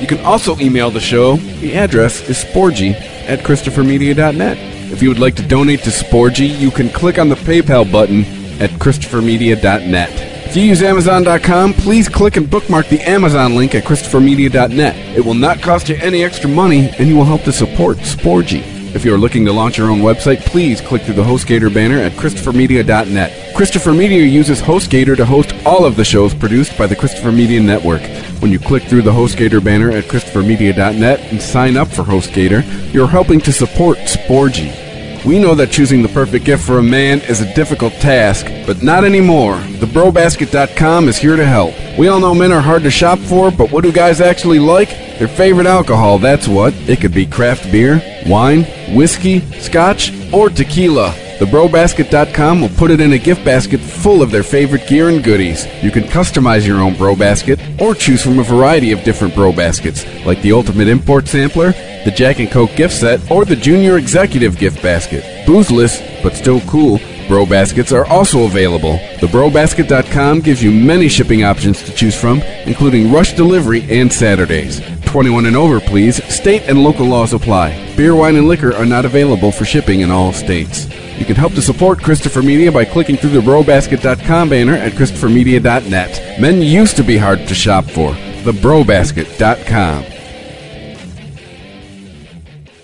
You can also email the show. The address is sporgy at ChristopherMedia.net. If you would like to donate to Sporgy, you can click on the PayPal button at ChristopherMedia.net. If you use Amazon.com, please click and bookmark the Amazon link at ChristopherMedia.net. It will not cost you any extra money, and you will help to support Sporgy. If you are looking to launch your own website, please click through the HostGator banner at ChristopherMedia.net. Christopher Media uses HostGator to host all of the shows produced by the Christopher Media Network. When you click through the HostGator banner at ChristopherMedia.net and sign up for HostGator, you're helping to support Sporgy. We know that choosing the perfect gift for a man is a difficult task, but not anymore. TheBroBasket.com is here to help. We all know men are hard to shop for, but what do guys actually like? Their favorite alcohol, that's what. It could be craft beer, wine, whiskey, scotch, or tequila. TheBroBasket.com will put it in a gift basket full of their favorite gear and goodies. You can customize your own Bro Basket or choose from a variety of different Bro Baskets, like the Ultimate Import Sampler, the Jack and Coke gift set, or the Junior Executive gift basket. Boozeless, but still cool, Bro Baskets are also available. TheBroBasket.com gives you many shipping options to choose from, including rush delivery and Saturdays. 21 and over, please. State and local laws apply. Beer, wine, and liquor are not available for shipping in all states. You can help to support Christopher Media by clicking through the BroBasket.com banner at ChristopherMedia.net. Men used to be hard to shop for. TheBroBasket.com.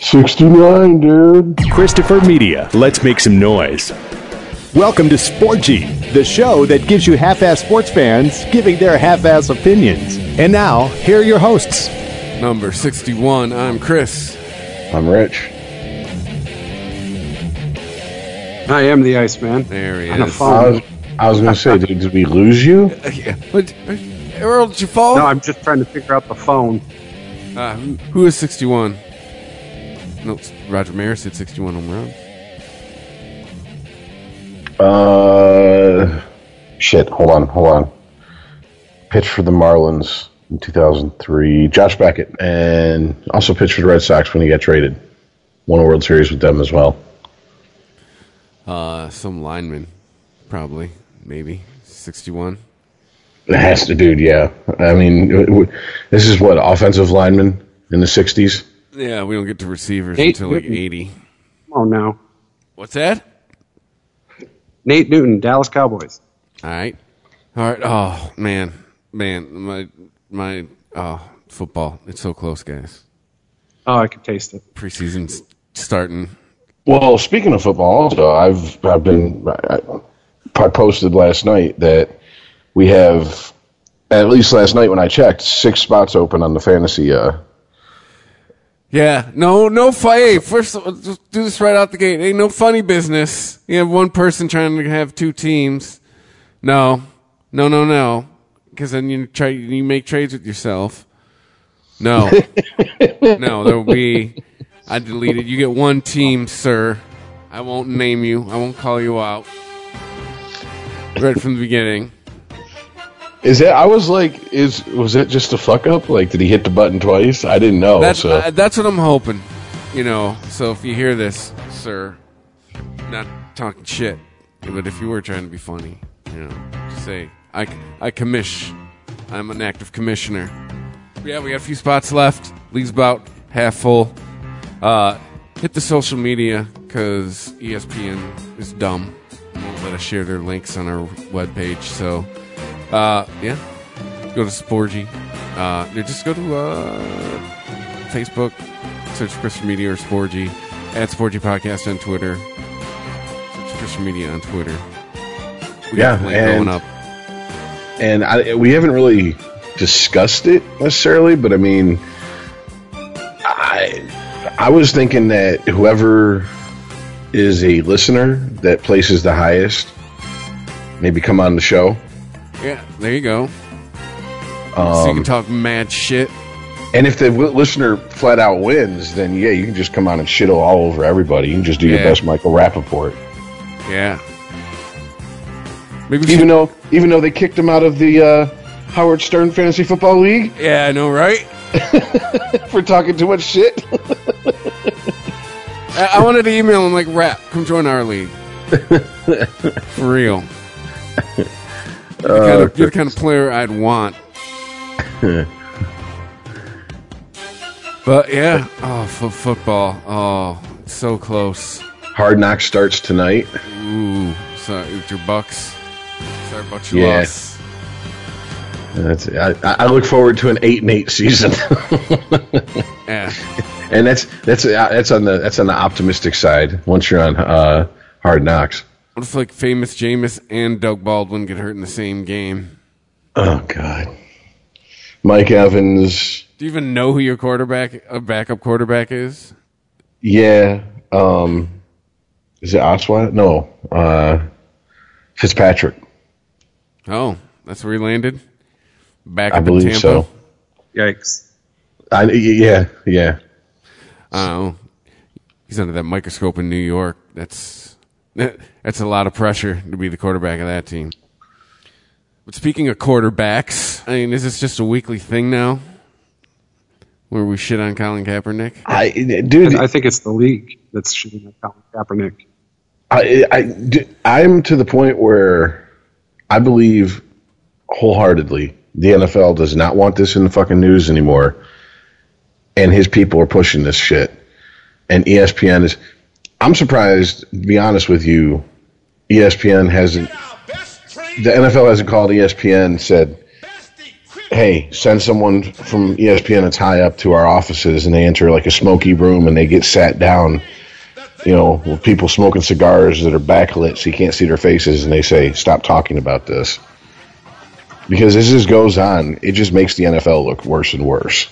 69, dude. Christopher Media. Let's make some noise. Welcome to Sporgy, the show that gives you half-ass sports fans giving their half-ass opinions. And now, here are your hosts. Number 61, I'm Chris. I'm Rich. I am the Iceman. There he On a is. I was, I was going to say, did, did we lose you? Yeah. What, Earl, did you fall? No, I'm just trying to figure out the phone. Uh, who- who is 61? No, Roger Maris hit 61 home runs. Uh, shit. Hold on. Hold on. Pitched for the Marlins in 2003. Josh Beckett, and also pitched for the Red Sox when he got traded. Won a World Series with them as well. Uh, some lineman, probably, maybe 61. It has to, dude. Yeah. I mean, this is what offensive lineman in the 60s. Yeah, we don't get to receivers Nate until like Newton. 80. Oh no, What's that? Nate Newton, Dallas Cowboys. All right, all right. Oh man, man, my my oh football. It's so close, guys. Oh, I could taste it. Preseason's starting. Well, speaking of football, also, I've I've been I, I posted last night that we have at least last night when I checked six spots open on the fantasy. Uh, Yeah, no, no fight. Hey, first, let's do this right out the gate. Ain't no funny business. You have one person trying to have two teams. No, no, no, no. Because then you try, you make trades with yourself. No, no, there will be. I deleted. You get one team, sir. I won't name you. I won't call you out. Right from the beginning. Is that I was like, is was it just a fuck up? Like, did he hit the button twice? I didn't know. That's so uh, that's what I'm hoping. You know, so if you hear this, sir, not talking shit, but if you were trying to be funny, you know, just say I I commish. I'm an active commissioner. Yeah, we got a few spots left. League's about half full. Uh, hit the social media because ESPN is dumb. Won't let us share their links on our webpage. So, uh, yeah, go to Sporgy. Uh, just go to uh, Facebook, search Christopher Media or Sporgy, at Sporgy Podcast on Twitter, search Christopher Media on Twitter. We Yeah, got and- going up. and I, we haven't really discussed it necessarily, but I mean, I I was thinking that whoever is a listener that places the highest, maybe come on the show. Yeah, there you go. so you can Um, talk mad shit. And if the w- listener flat out wins, then yeah, you can just come on and shit all over everybody. You can just do your best Michael Rappaport. Yeah. Maybe Even should- though even though they kicked him out of the uh, Howard Stern Fantasy Football League Yeah, I know, right? for talking too much shit. I, I wanted to email him like, "Rap, come join our league." For real. You're the, kind of, you're the kind of player I'd want. but yeah, oh, f- football. Oh, so close. Hard Knock starts tonight. Ooh, so it's your Bucs. Sorry about your Yeah. loss. That's, I, I look forward to an eight and eight season, Yeah. and that's that's uh, that's on the that's on the optimistic side. Once you're on uh, Hard Knocks, What if like famous Jameis and Doug Baldwin get hurt in the same game? oh god, Mike Evans, Do you even know who your quarterback, a backup quarterback is? yeah, um, is it Osweiler? No, uh, Fitzpatrick. Oh, that's where he landed. Back I up in believe Tampa. so. Yikes. I, yeah, yeah. Oh, he's under that microscope in New York. That's that, that's a lot of pressure to be the quarterback of that team. But speaking of quarterbacks, I mean, is this just a weekly thing now, where we shit on Colin Kaepernick? I, dude, I think it's the league that's shooting at Colin Kaepernick. I I'm to the point where I believe wholeheartedly the NFL does not want this in the fucking news anymore, and his people are pushing this shit. And ESPN is. I'm surprised, to be honest with you. ESPN hasn't. The NFL hasn't called ESPN said, "Hey, send someone from ESPN that's high up to our offices," and they enter like a smoky room and they get sat down you know, with people smoking cigars that are backlit so you can't see their faces, and they say, "Stop talking about this," because as this goes on, it just makes the NFL look worse and worse.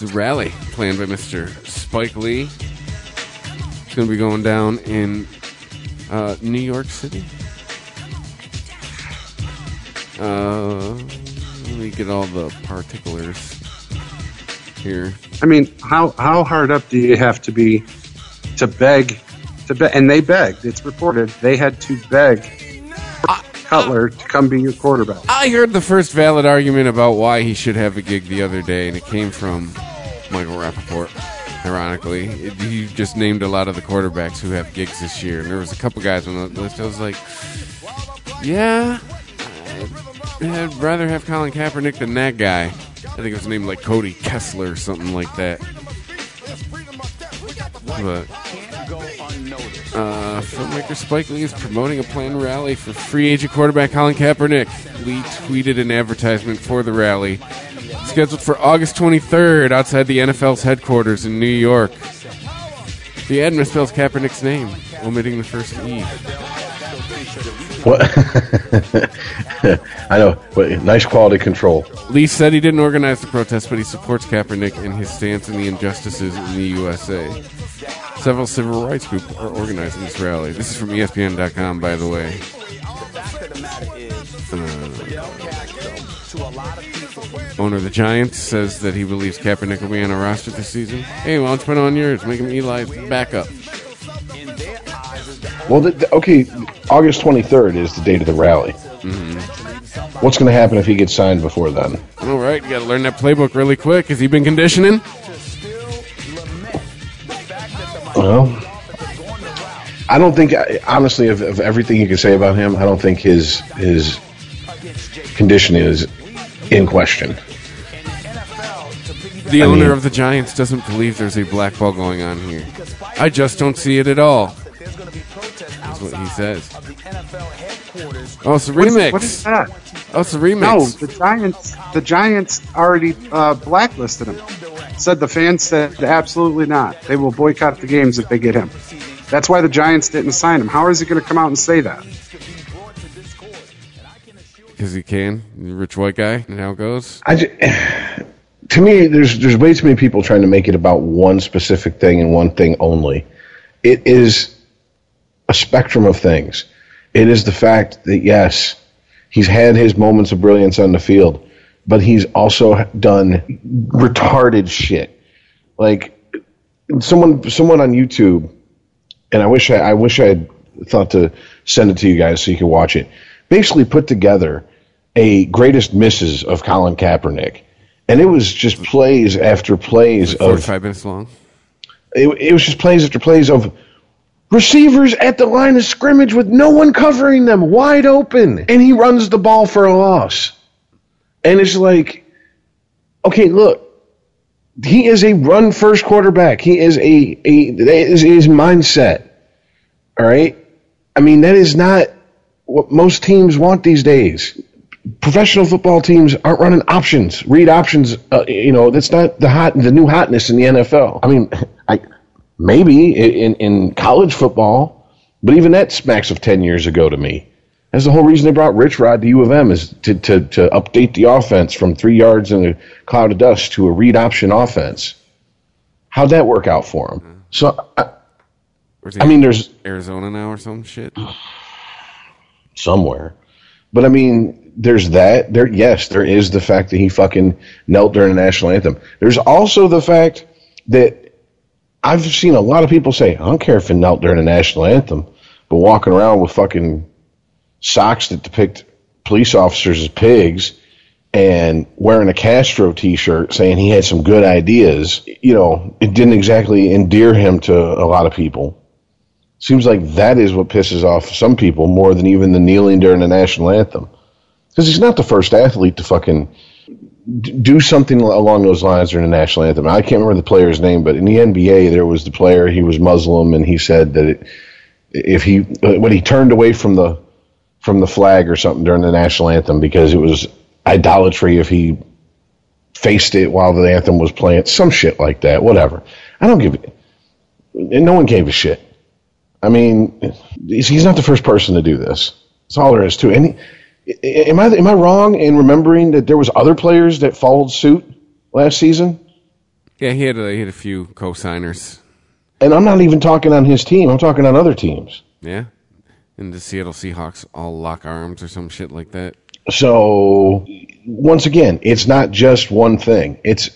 A rally planned by Mr. Spike Lee. It's going to be going down in uh, New York City. Uh, let me get all the particulars here. I mean, how how hard up do you have to be to beg to beg? And they begged. It's reported they had to beg Cutler to come be your quarterback. I heard the first valid argument about why he should have a gig the other day, and it came from Michael Rappaport. Ironically, he just named a lot of the quarterbacks who have gigs this year, and there was a couple guys on the list. I was like, "Yeah, I'd, I'd rather have Colin Kaepernick than that guy." I think it was named like Cody Kessler or something like that. But uh, filmmaker Spike Lee is promoting a planned rally for free agent quarterback Colin Kaepernick. Lee tweeted an advertisement for the rally, scheduled for August 23rd outside the NFL's headquarters in New York. The ad misspells Kaepernick's name, omitting the first E. What? I know, but nice quality control. Lee said he didn't organize the protest, but he supports Kaepernick and his stance on the injustices in the USA. Several civil rights groups are organizing this rally. This is from ESPN.com, by the way. Uh, owner of the Giants says that he believes Kaepernick will be on a roster this season. Hey, why don't you put on yours? Make him Eli's backup. Well, the, the- okay, August 23rd is the date of the rally. Mm-hmm. What's going to happen if he gets signed before then? All right, you got to learn that playbook really quick. Has he been conditioning? Well, I don't think, honestly, of, of everything you can say about him, I don't think his his condition is in question. The I owner mean- of the Giants doesn't believe there's a blackball going on here. I just don't see it at all. That's what he says. Oh, it's a What is- remix. What is that? Oh, it's a remix. No, remix. the Giants. The Giants already uh, blacklisted him. Said the fans said absolutely not. They will boycott the games if they get him. That's why the Giants didn't sign him. How is he going to come out and say that? Because he can. The rich white guy. And how it goes. I ju- to me, there's there's way too many people trying to make it about one specific thing and one thing only. It is a spectrum of things. It is the fact that yes, he's had his moments of brilliance on the field, but he's also done retarded shit. Like someone someone on YouTube, and I wish I, I wish I had thought to send it to you guys so you could watch it. Basically, put together a greatest misses of Colin Kaepernick, and it was just plays after plays Like of 45 minutes long. it, it was just plays after plays of receivers at the line of scrimmage with no one covering them, wide open, and he runs the ball for a loss. And it's like, okay, look, he is a run first quarterback. He is a, a that is his mindset. All right, I mean that is not what most teams want these days. Professional football teams aren't running options, read options. Uh, you know that's not the hot, the new hotness in the NFL. I mean, I maybe in in college football, but even that smacks of ten years ago to me. That's the whole reason they brought Rich Rod to U of M is to, to, to update the offense from three yards in a cloud of dust to a read option offense. How'd that work out for him? So, I, I mean, there's Arizona now or some shit. somewhere, but I mean, there's that. There, yes, there is the fact that he fucking knelt during the national anthem. There's also the fact that I've seen a lot of people say, I don't care if he knelt during the national anthem, but walking around with fucking socks that depict police officers as pigs and wearing a Castro t-shirt saying he had some good ideas, you know, it didn't exactly endear him to a lot of people. Seems like that is what pisses off some people more than even the kneeling during the national anthem. Because he's not the first athlete to fucking do something along those lines during the national anthem. I can't remember the player's name, but in the NBA, there was the player. He was Muslim, and he said that it, if he uh, when he turned away from the from the flag or something during the national anthem because it was idolatry if he faced it while the anthem was playing, some shit like that. Whatever. I don't give it. No one gave a shit. I mean, he's not the first person to do this. That's all there is to it. And am I am I wrong in remembering that there was other players that followed suit last season? Yeah, he had a, he had a few co-signers. And I'm not even talking on his team. I'm talking on other teams. Yeah, and the Seattle Seahawks all lock arms or some shit like that. So once again, it's not just one thing. It's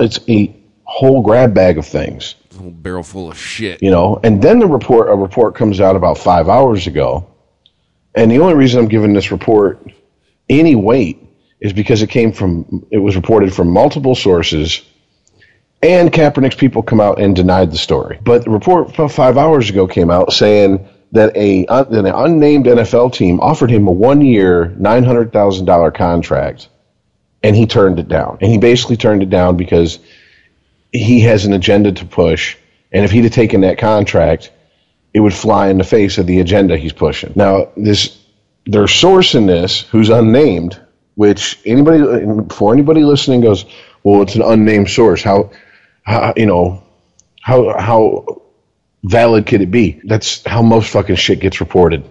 it's a whole grab bag of things. A whole barrel full of shit. you know and then the report a report comes out about five hours ago and the only reason i'm giving this report any weight is because it came from it was reported from multiple sources and Kaepernick's people come out and denied the story. But the report five hours ago came out saying that a that an unnamed nfl team offered him a one-year $900000 contract and he turned it down. And he basically turned it down because he has an agenda to push, and if he'd have taken that contract, it would fly in the face of the agenda he's pushing. Now, this their source in this, who's unnamed, which anybody for anybody listening goes, well, it's an unnamed source. How, how you know, how how valid could it be? That's how most fucking shit gets reported.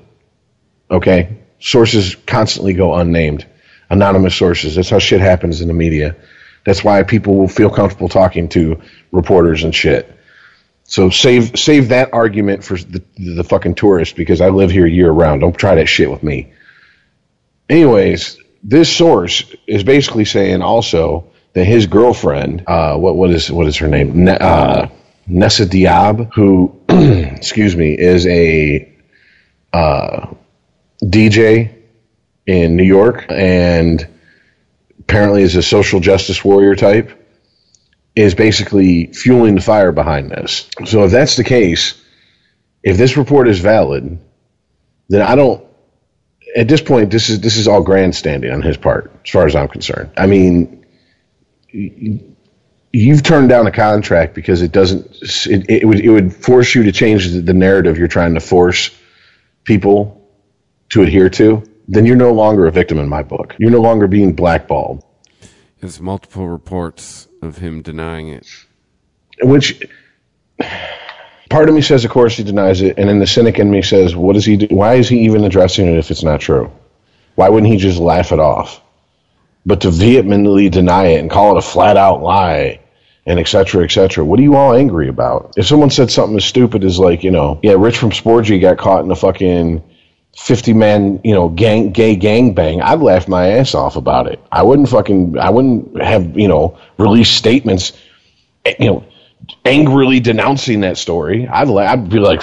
Okay, sources constantly go unnamed, anonymous sources. That's how shit happens in the media. That's why people will feel comfortable talking to reporters and shit. So save save that argument for the, the fucking tourist because I live here year round. Don't try that shit with me. Anyways, this source is basically saying also that his girlfriend, uh, what what is what is her name, ne- uh, Nessa Diab, who excuse me, is a uh, DJ in New York and apparently is a social justice warrior type, is basically fueling the fire behind this. So if that's the case, if this report is valid, then I don't. At this point, this is this is all grandstanding on his part, as far as I'm concerned. I mean, you've turned down a contract because it doesn't. It, it would it would force you to change the, narrative you're trying to force people to adhere to. Then you're no longer a victim in my book. You're no longer being blackballed. There's multiple reports of him denying it. which part of me says, of course, he denies it, and then the cynic in me says, "What is he? Do? Why is he even addressing it if it's not true? Why wouldn't he just laugh it off?" But to vehemently deny it and call it a flat out lie, and et cetera, et cetera. What are you all angry about? If someone said something as stupid as like, you know, yeah, Rich from Sporgy got caught in a fucking fifty man, you know, gang gay gang bang, I'd laugh my ass off about it. I wouldn't fucking I wouldn't have you know release statements, eh, you know, angrily denouncing that story. I'd la- I'd be like.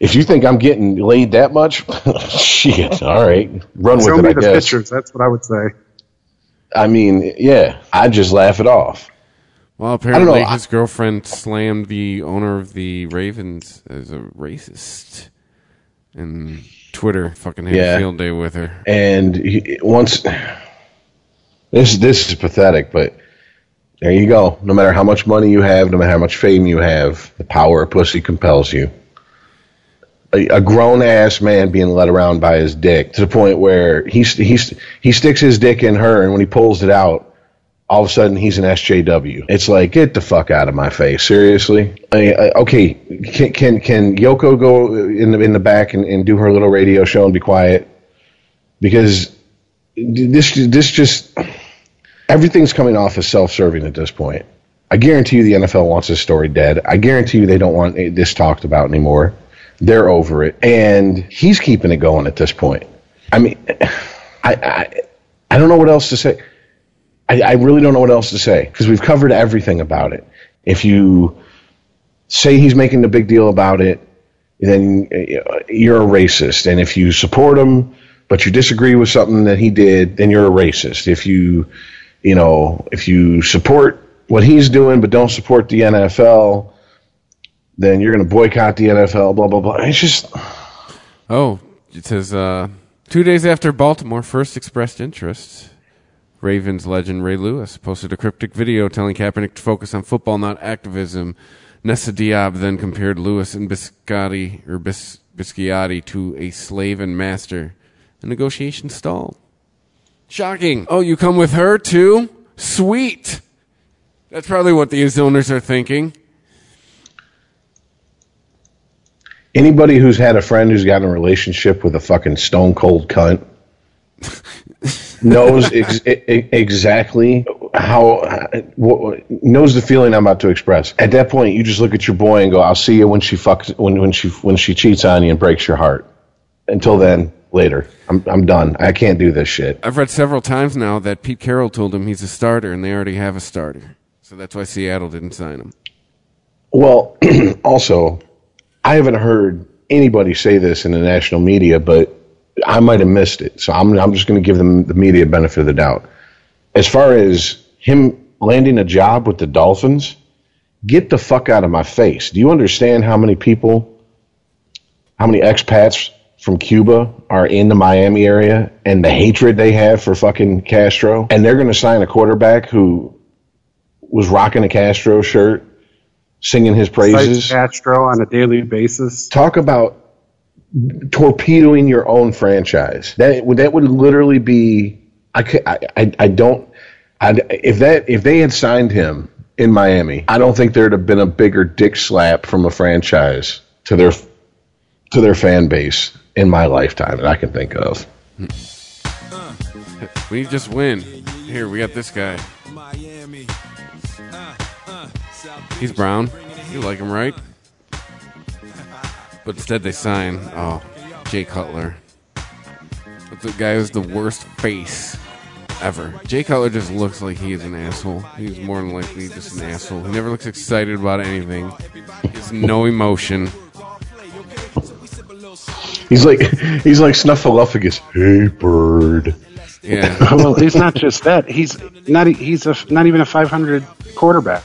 If you think I'm getting laid that much, shit. All right, run Show with it. me I the guess. pictures. That's what I would say. I mean, yeah, I'd just laugh it off. Well, don't know, apparently I- his girlfriend slammed the owner of the Ravens as a racist, and Twitter fucking had Yeah. a field day with her. And he, once this this is pathetic, but there you go. No matter how much money you have, no matter how much fame you have, the power of pussy compels you. A, a grown ass man being led around by his dick to the point where he's he's he sticks his dick in her, and when he pulls it out, all of a sudden he's an SJW. It's like get the fuck out of my face, seriously. I, I, okay, can can can Yoko go in the in the back and, and do her little radio show and be quiet? Because this this just everything's coming off as self-serving at this point. I guarantee you the NFL wants this story dead. I guarantee you they don't want this talked about anymore. They're over it, and he's keeping it going at this point. I mean, I I, I don't know what else to say. I, I really don't know what else to say because we've covered everything about it. If you say he's making a big deal about it, then uh, you're a racist. And if you support him, but you disagree with something that he did, then you're a racist. If you, you know, if you support what he's doing but don't support the NFL, then you're going to boycott the NFL. Blah blah blah. It's just Oh, it says uh, two days after Baltimore first expressed interest, Ravens legend Ray Lewis posted a cryptic video telling Kaepernick to focus on football, not activism. Nessa Diab then compared Lewis and Biscotti or Bis- Bisciotti to a slave and master. The negotiation stalled. Shocking. Oh, you come with her too? Sweet. That's probably what these owners are thinking. anybody who's had a friend who's got a relationship with a fucking stone cold cunt knows ex- exactly how wh- knows the feeling I'm about to express. At that point, you just look at your boy and go, "I'll see you when she fucks when when she when she cheats on you and breaks your heart." Until then, later. I'm I'm done. I can't do this shit. I've read several times now that Pete Carroll told him he's a starter and they already have a starter. So that's why Seattle didn't sign him. Well, also, I haven't heard anybody say this in the national media, but I might have missed it. So I'm, I'm just going to give them the media benefit of the doubt. As far as him landing a job with the Dolphins, get the fuck out of my face. Do you understand how many people, how many expats from Cuba are in the Miami area and the hatred they have for fucking Castro? And they're going to sign a quarterback who was rocking a Castro shirt, singing his Cites praises. Castro on a daily basis. Talk about torpedoing your own franchise. That would that would literally be. I ca- I, I, I don't. I, if that if they had signed him in Miami, I don't think there'd have been a bigger dick slap from a franchise to their to their fan base in my lifetime that I can think of. We just win. Here, we got this guy. He's brown. You like him, right? But instead they sign, oh, Jay Cutler. The guy who's the worst face ever. Jay Cutler just looks like he is an asshole. He's more than likely just an asshole. He never looks excited about anything. He has no emotion. He's like he's like Snuffleupagus. Hey bird. Yeah. well, he's not just that. He's not. e- He's a, not even a 500 quarterback.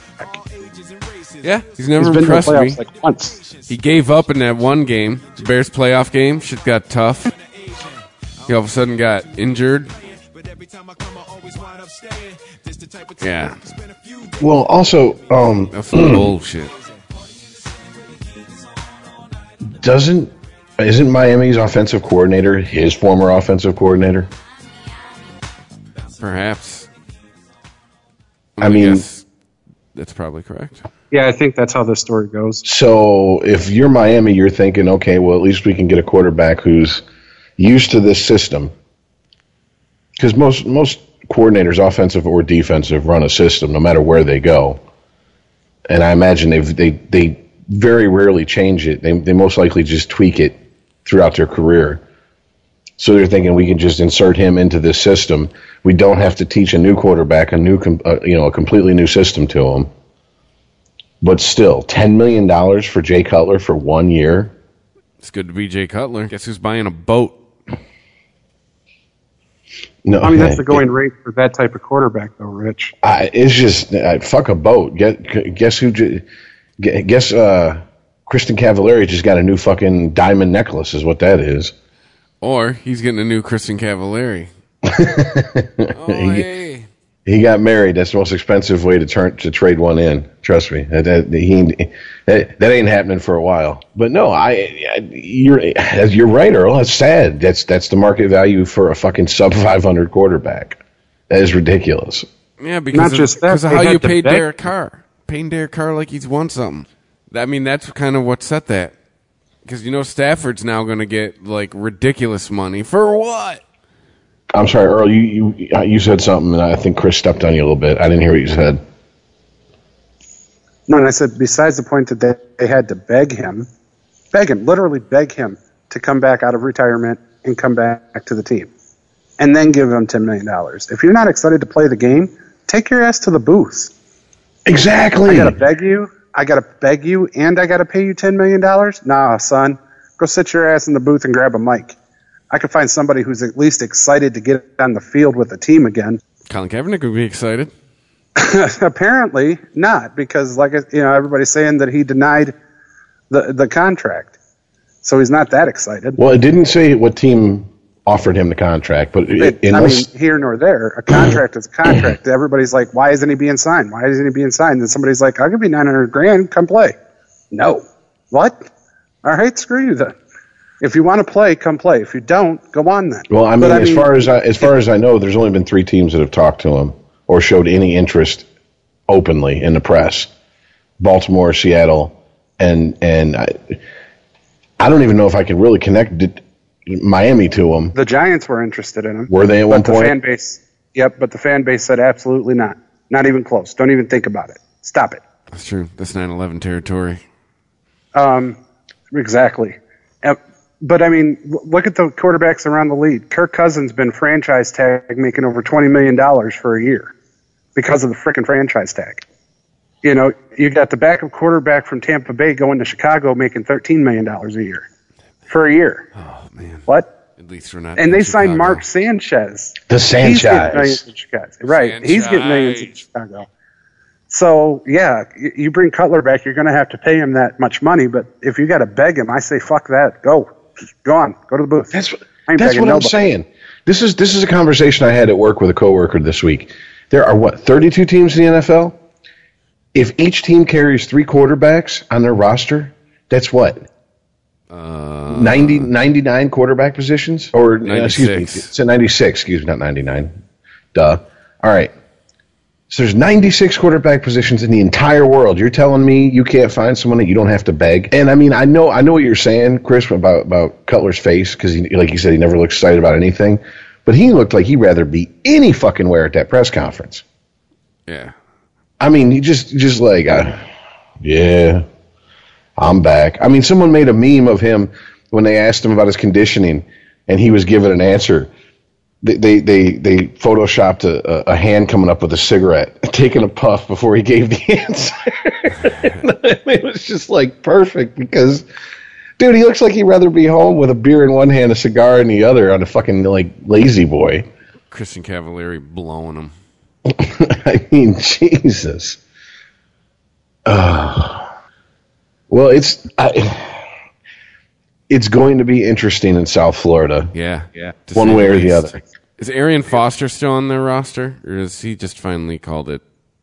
Yeah, he's never He's been to the impressed me. like once. He gave up in that one game, the Bears playoff game. Shit got tough. He all of a sudden got injured. Yeah, Well, also, um, that's bullshit. doesn't isn't Miami's offensive coordinator his former offensive coordinator? Perhaps. I mean- guess that's probably correct. Yeah, I think that's how the story goes. So if you're Miami, you're thinking, okay, well, at least we can get a quarterback who's used to this system. Because most most coordinators, offensive or defensive, run a system no matter where they go. And I imagine they they they very rarely change it. They they most likely just tweak it throughout their career. So they're thinking we can just insert him into this system. We don't have to teach a new quarterback a new, uh, you know, a completely new system to him. But still, ten million dollars for Jay Cutler for one year. It's good to be Jay Cutler. Guess who's buying a boat? No, I mean, that's the going rate for that type of quarterback, though, Rich. I, it's just uh, fuck a boat. Get guess who? ju- Guess uh, Kristin Cavallari just got a new fucking diamond necklace. Is what that is. Or he's getting a new Christian Cavallari. oh, hey. He got married. That's the most expensive way to turn to trade one in. Trust me, that, that, he, that, that ain't happening for a while. But no, I, I you're you're right, Earl. That's sad. That's that's the market value for a fucking sub five hundred quarterback. That is ridiculous. Yeah, because Not of, just that, because of how you to paid beg- Derek Carr. Paying Derek Carr like he's won something. I mean, that's kind of what set that. Because you know Stafford's now going to get like ridiculous money for what? I'm sorry, Earl. You you you said something, and I think Chris stepped on you a little bit. I didn't hear what you said. No, and I said, besides the point that they, they had to beg him, beg him, literally beg him to come back out of retirement and come back to the team, and then give him $10 million. If you're not excited to play the game, take your ass to the booth. Exactly. I got to beg you. I got to beg you, and I got to pay you $10 million? Nah, son. Go sit your ass in the booth and grab a mic. I could find somebody who's at least excited to get on the field with the team again. Colin Kaepernick would be excited. Apparently not, because like you know, everybody's saying that he denied the the contract, so he's not that excited. Well, it didn't say what team offered him the contract, but it, It- I unless mean, here nor there, a contract is a contract. Everybody's like, "Why isn't he being signed? Why isn't he being signed?" And somebody's like, "I'll give you nine hundred grand. Come play." No, what? All right, screw you then. If you want to play, come play. If you don't, go on then. well, I mean, But as far as I, as far as I know, there's only been three teams that have talked to him or showed any interest openly in the press: Baltimore, Seattle, and and I, I don't even know if I can really connect it- Miami to him. the Giants were interested in him. Were they at one but the fan base, yep, but the fan base said absolutely not. Not even close. Don't even think about it. Stop it. That's true. That's 9/11 territory. Um, exactly. But I mean, look at the quarterbacks around the league. Kirk Cousins been franchise tag making over twenty million dollars for a year because of the frickin' franchise tag. You know, you got the backup quarterback from Tampa Bay going to Chicago making thirteen million dollars a year for a year. Oh man. What? At least we're not. And they Chicago. signed Mark Sanchez. The He's Sanchez. millions in Chicago. Right. He's getting millions in Chicago. So, yeah, you bring Cutler back, you're going to have to pay him that much money. But if you got to beg him, I say, fuck that. Go. Just go on. Go to the booth. That's that's begging what I'm saying. This is this is a conversation I had at work with a coworker this week. There are what 32 teams in the NFL. If each team carries three quarterbacks on their roster, that's what Uh, 90, 99 quarterback positions, or uh, excuse me, it's a 96. Excuse me, not 99. Duh. All right. So there's 96 quarterback positions in the entire world. You're telling me you can't find someone that you don't have to beg? And I mean, I know, I know what you're saying, Chris, about about Cutler's face because, like you said, he never looked excited about anything. But he looked like he'd rather be any fucking where at that press conference. yeah. I mean, he just just like, uh, yeah, I'm back. I mean, someone made a meme of him when they asked him about his conditioning, and he was given an answer. They they they, they photoshopped a, a, a hand coming up with a cigarette, taking a puff before he gave the answer. it was just like perfect because, dude, he looks like he'd rather be home with a beer in one hand, a cigar in the other, on a fucking like lazy boy. Christian Cavallari blowing him. I mean, Jesus. Uh, well, it's I, it's going to be interesting in South Florida. Yeah. Yeah. One way or the other. Is Arian Foster still on their roster, or has he just finally called it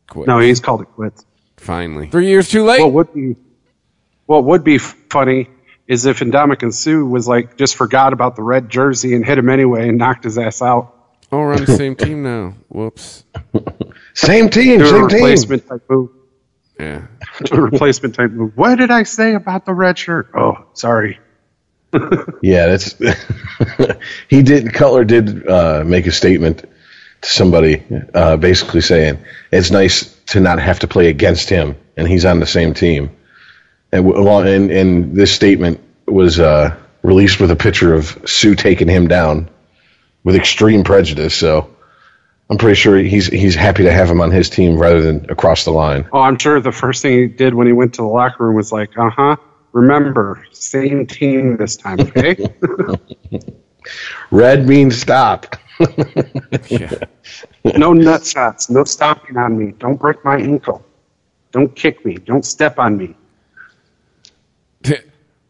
quits? No, he's called it quits. Finally. Three years too late. What would be, what would be funny is if Ndamukong Suh was like, just forgot about the red jersey and hit him anyway and knocked his ass out. oh, we're on the same team now. Whoops. Same team, Do a same team. replacement type move. Yeah. Do a replacement type move. What did I say about the red shirt? Oh, sorry. Yeah, that's he did. Cutler did uh, make a statement to somebody, uh, basically saying it's nice to not have to play against him, and he's on the same team. And and, and this statement was uh, released with a picture of Suh taking him down with extreme prejudice. So I'm pretty sure he's he's happy to have him on his team rather than across the line. Oh, I'm sure the first thing he did when he went to the locker room was like, uh huh, remember, same team this time, okay? Red means stop. Yeah. no nut shots, no stomping on me, don't break my ankle, don't kick me, don't step on me.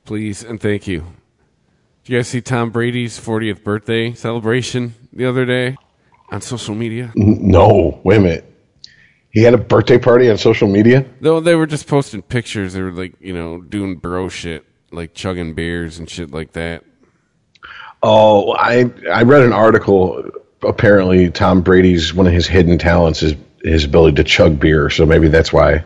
Please and thank you. Did you guys see Tom Brady's 40th birthday celebration the other day on social media? No, wait a minute. He had a birthday party on social media. No, they were just posting pictures. They were like, you know, doing bro shit, like chugging beers and shit like that. Oh, I I read an article. Apparently, Tom Brady's one of his hidden talents is his ability to chug beer. So maybe that's why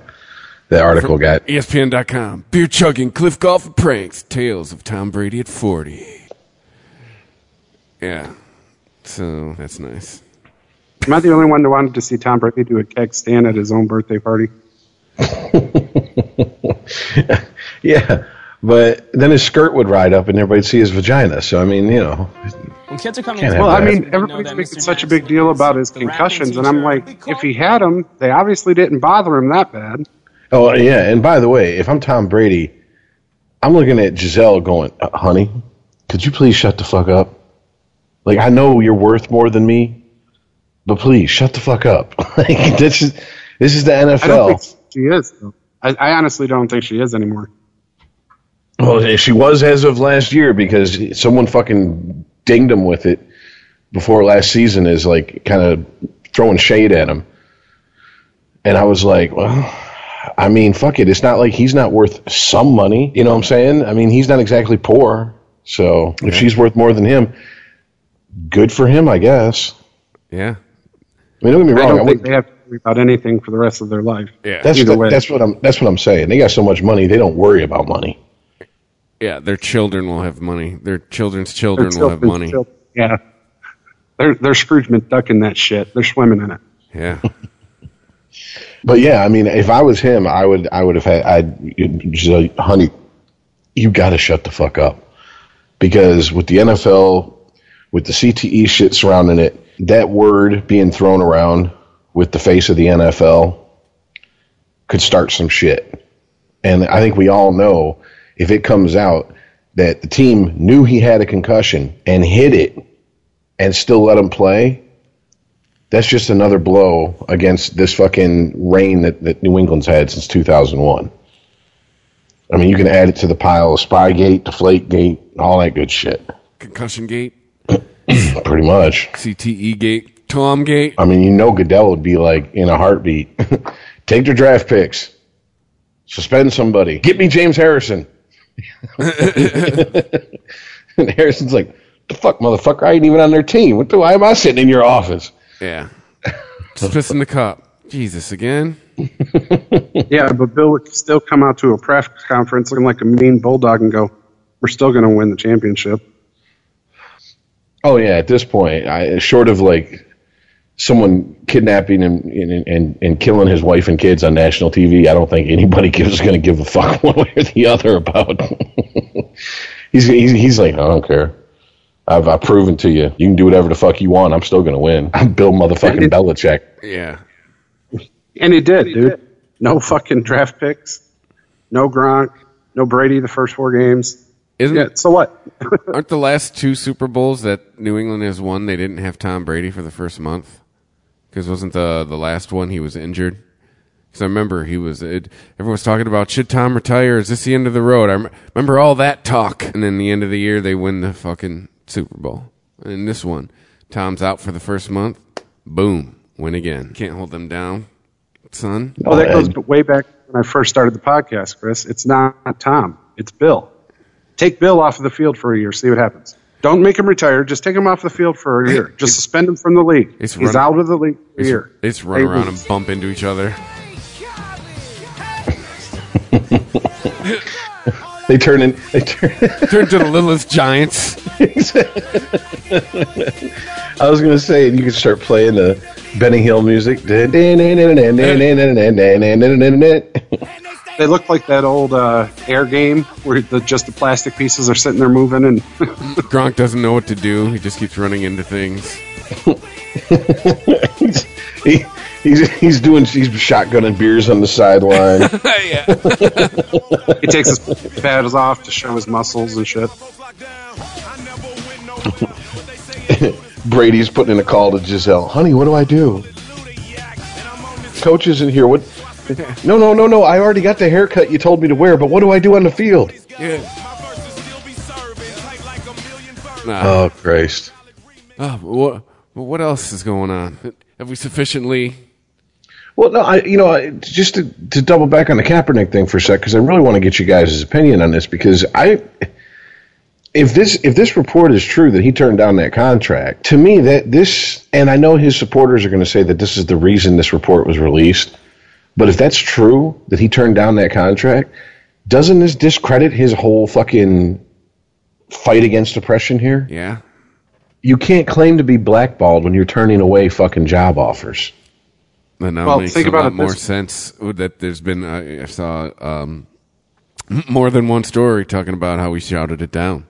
the article got. E ESPN.com. Beer chugging, cliff golf, and pranks. Tales of Tom Brady at 40. Yeah. So that's nice. Am I the only one that wanted to see Tom Brady do a keg stand at his own birthday party? Yeah, but then his skirt would ride up and everybody'd see his vagina. So I mean, you know, When kids are coming Can't into have Well, I mean, everybody's that making Mr. such a big deal about his concussions, and I'm teacher. like, if he had them, they obviously didn't bother him that bad. Oh yeah, and by the way, if I'm Tom Brady, I'm looking at Gisele going, uh, "Honey, could you please shut the fuck up? Like I know you're worth more than me, but please shut the fuck up. like this is this is the NFL. she is. I, I honestly don't think she is anymore. Well, she was as of last year because someone fucking dinged him with it before last season is like kind of throwing shade at him. And I was like, well, I mean, fuck it. It's not like he's not worth some money. You know what I'm saying? I mean, he's not exactly poor. So if she's worth more than him, good for him, I guess. Yeah. I mean, don't get me wrong. I don't think they have to worry about anything for the rest of their life. Yeah. that's either that- way. that's what I'm that's what I'm saying. They got so much money, they don't worry about money. Yeah. Their children will have money. Their children's children They're will have money. still- yeah. They're, they're Scrooge McDuck in that shit. They're swimming in it. Yeah. But yeah, I mean, if I was him, I would, I would have had, I'd, just like, honey, you got to shut the fuck up, because with the NFL, with the CTE shit surrounding it, that word being thrown around with the face of the NFL could start some shit, and I think we all know if it comes out that the team knew he had a concussion and hid it, and still let him play that's just another blow against this fucking reign that, that New England's had since 2001. I mean, you can add it to the pile of Spygate, Deflategate, all that good shit. Concussion gate, Pretty much. CTE gate, Tom gate. I mean, you know, Goodell would be like in a heartbeat. Take their draft picks, suspend somebody, get me James Harrison. and Harrison's like, the fuck, motherfucker, I ain't even on their team. What the, why am I sitting in your office? Yeah. Just pissing the cop. Jesus again. Yeah, but Bill would still come out to a press conference looking like a mean bulldog and go, "We're still going to win the championship." Oh yeah, at this point, I, short of like someone kidnapping and, and and and killing his wife and kids on national TV, I don't think anybody is going to give a fuck one way or the other about. he's, he's he's like, I don't care. I've, I've proven to you, you can do whatever the fuck you want. I'm still going to win. I'm Bill motherfucking Belichick. Yeah. And he did, dude. No fucking draft picks, no Gronk, no Brady the first four games. Isn't Yeah, so what? aren't the last two Super Bowls that New England has won? They didn't have Tom Brady for the first month because wasn't the the last one he was injured? Because I remember he was. It, everyone was talking about should Tom retire? Is this the end of the road? I rem- remember all that talk, and then the end of the year they win the fucking Super Bowl. And in this one, Tom's out for the first month. Boom, win again. Can't hold them down, son. Oh, that goes way back when I first started the podcast, Chris. It's not Tom. It's Bill. Take Bill off of the field for a year. See what happens. Don't make him retire. Just take him off the field for a year. Just suspend him from the league. It's He's run- out of the league for a year. it's run Hey, around we- and bump into each other. They turn in. They turn. Turn to the littlest giants. I was gonna say you could start playing the Benny Hill music. They look like that old uh, air game where the, just the plastic pieces are sitting there moving, and Gronk doesn't know what to do. He just keeps running into things. he, he's he's doing he's shotgunning beers on the sideline. he takes his paddles off to show his muscles and shit. Brady's putting in a call to Gisele. Honey, what do I do? Coach isn't here. What? No, no, no, no. I already got the haircut you told me to wear, but what do I do on the field? Yeah. Nah. Oh, Christ. Oh, what, what else is going on? Have we sufficiently? Well, no, I, you know, I- just to, to double back on the Kaepernick thing for a sec, because I really want to get you guys' opinion on this, because I, if this if this report is true that he turned down that contract, to me that this, and I know his supporters are going to say that this is the reason this report was released, but if that's true that he turned down that contract, doesn't this discredit his whole fucking fight against oppression here? Yeah. You can't claim to be blackballed when you're turning away fucking job offers. That now Well, makes think a about lot it more this- sense. That there's been I I saw um, more than one story talking about how we shouted it down.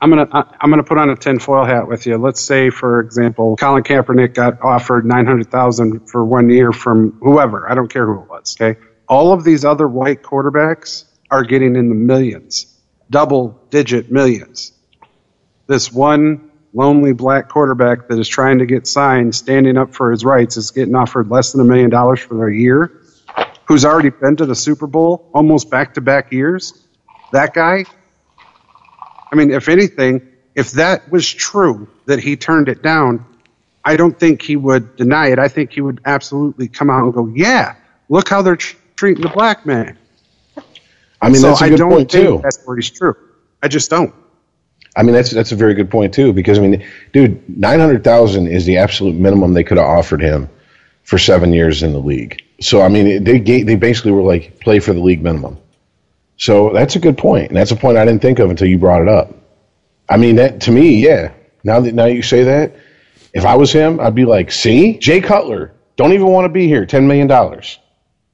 I'm gonna I'm gonna put on a tinfoil hat with you. Let's say, for example, Colin Kaepernick got offered nine hundred thousand for one year from whoever. I don't care who it was. Okay, all of these other white quarterbacks are getting in the millions, double digit millions. This one lonely black quarterback that is trying to get signed, standing up for his rights, is getting offered less than a million dollars for a year. Who's already been to the Super Bowl almost back to back years? That guy I mean, if anything, if that was true that he turned it down, I don't think he would deny it. I think he would absolutely come out and go, "Yeah, look how they're tr- treating the black man." I mean, so that's a I good don't point think too. that's where he's true. I just don't. I mean, that's that's a very good point too. Because I mean, dude, nine hundred thousand is the absolute minimum they could have offered him for seven years in the league. So I mean, they they basically were like play for the league minimum. So that's a good point, and that's a point I didn't think of until you brought it up. I mean, that to me, yeah. Now that now you say that, if I was him, I'd be like, see, Jay Cutler, don't even want to be here. Ten million dollars.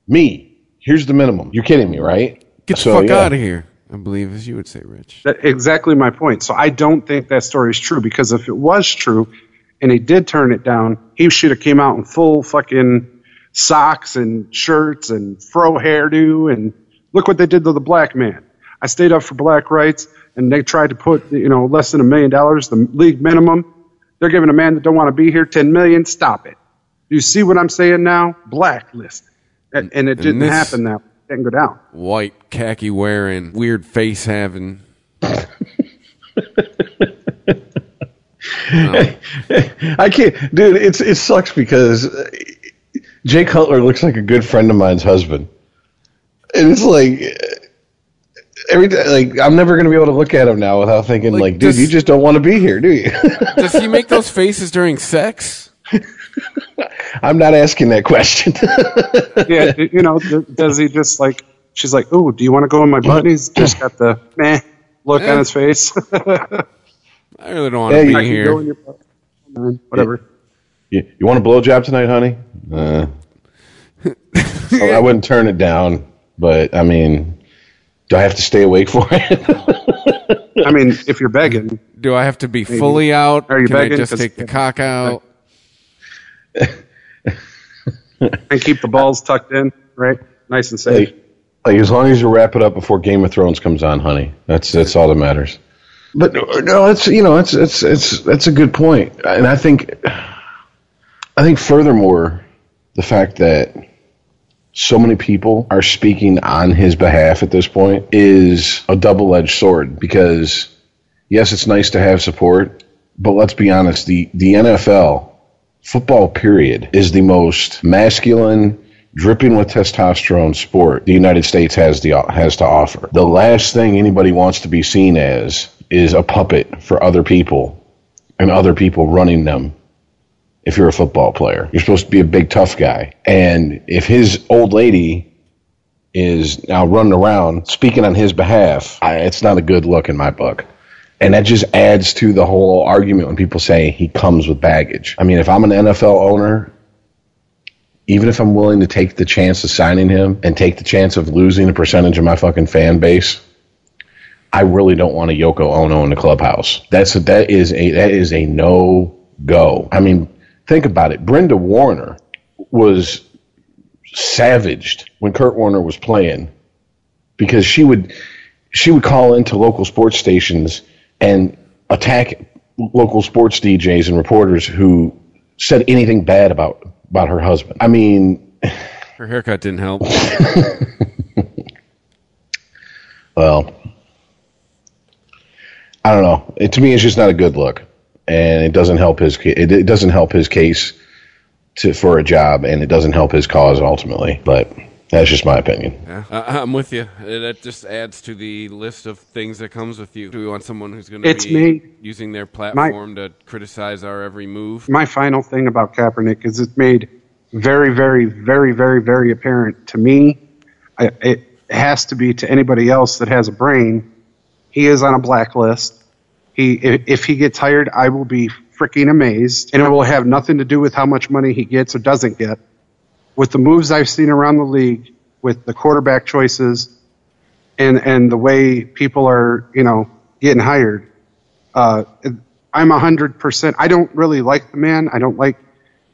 Me, here's the minimum. You're kidding me, right? Get the So, fuck yeah. out of here. I believe, as you would say, Rich. That, exactly my point. So I don't think that story is true because if it was true, and he did turn it down, he should have came out in full fucking socks and shirts and fro hairdo and look what they did to the black man. I stayed up for black rights and they tried to put you know less than a million dollars, the league minimum. They're giving a man that don't want to be here ten million. Stop it. You see what I'm saying now? Blacklist. And, and it didn't this- happen that. It didn't go down. White khaki wearing, weird face having. I can't, dude. It's it sucks because uh, Jay Cutler looks like a good friend of mine's husband, and it's like every day, like I'm never gonna be able to look at him now without thinking Like, like, dude, does- you just don't want to be here, do you? Does he make those faces during sex? I'm not asking that question. yeah, you know, does he just like? She's like, "Oh, do you want to go in my butt?" And he's just got the meh look Eh. on his face. I really don't want to Hey, be I I here. go in your butt. Whatever. you, you want a blowjob tonight, honey? Uh, oh, I wouldn't turn it down, but I mean, do I have to stay awake for it? I mean, if you're begging, Do I have to be fully out? Are you Can I begging? just 'Cause- take the cock out? and keep the balls tucked in, right? Nice and safe. Like, like as long as you wrap it up before Game of Thrones comes on, honey. That's that's all that matters. But no, it's you know, it's it's it's that's a good point, and I think, I think furthermore, the fact that so many people are speaking on his behalf at this point is a double-edged sword because yes, it's nice to have support, but let's be honest, the the NFL football period is the most masculine dripping with testosterone sport the United States has the has to offer. The last thing anybody wants to be seen as is a puppet for other people and other people running them. If you're a football player, you're supposed to be a big tough guy. And if his old lady is now running around speaking on his behalf, I, it's not a good look in my book. And that just adds to the whole argument when people say he comes with baggage. I mean, if I'm an NFL owner, even if I'm willing to take the chance of signing him and take the chance of losing a percentage of my fucking fan base, I really don't want a Yoko Ono in the clubhouse. That's a, that is a that is a no go. I mean, think about it. Brenda Warner was savaged when Kurt Warner was playing because she would she would call into local sports stations and attack local sports DJs and reporters who said anything bad about about her husband. I mean, Her haircut didn't help. well, I don't know. It, to me, it's just not a good look, and it doesn't help his it, it doesn't help his case to for a job, and it doesn't help his cause ultimately. But that's just my opinion. Yeah, I, I'm with you. Uh, That just adds to the list of things that comes with you. Do we want someone who's going to It's be me. using their platform to criticize our every move? My final thing about Kaepernick is it's made very, very, very, very, very apparent to me. I, it has to be to anybody else that has a brain. He is on a blacklist. He, if, he gets hired, I will be freaking amazed, and it will have nothing to do with how much money he gets or doesn't get. With the moves I've seen around the league, with the quarterback choices, and and the way people are, you know, getting hired, uh, I'm hundred percent. I don't really like the man. I don't like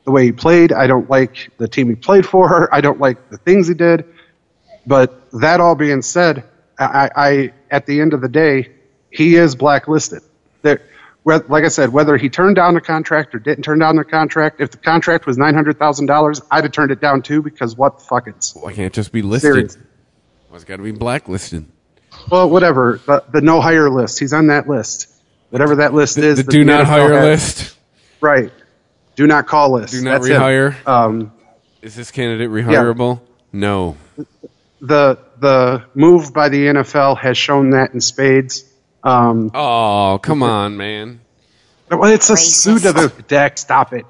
the way he played. I don't like the team he played for. I don't like the things he did. But that all being said, I, I at the end of the day, he is blacklisted. Whe- like I said, whether he turned down the contract or didn't turn down the contract, if the contract was nine hundred thousand dollars, I'd have turned it down too because what the fuck it's Why can't it just be listed? Why it's got to be blacklisted? Well, whatever. The, the no hire list. He's on that list. Whatever that list The, is. the that do not hire has. list. Right. Do not call list. Do not That's rehire. Um, Is this candidate rehirable? No. the the move by the NFL has shown that in spades. Um, Oh, come on, man. well, it's a suit of the deck. Stop it.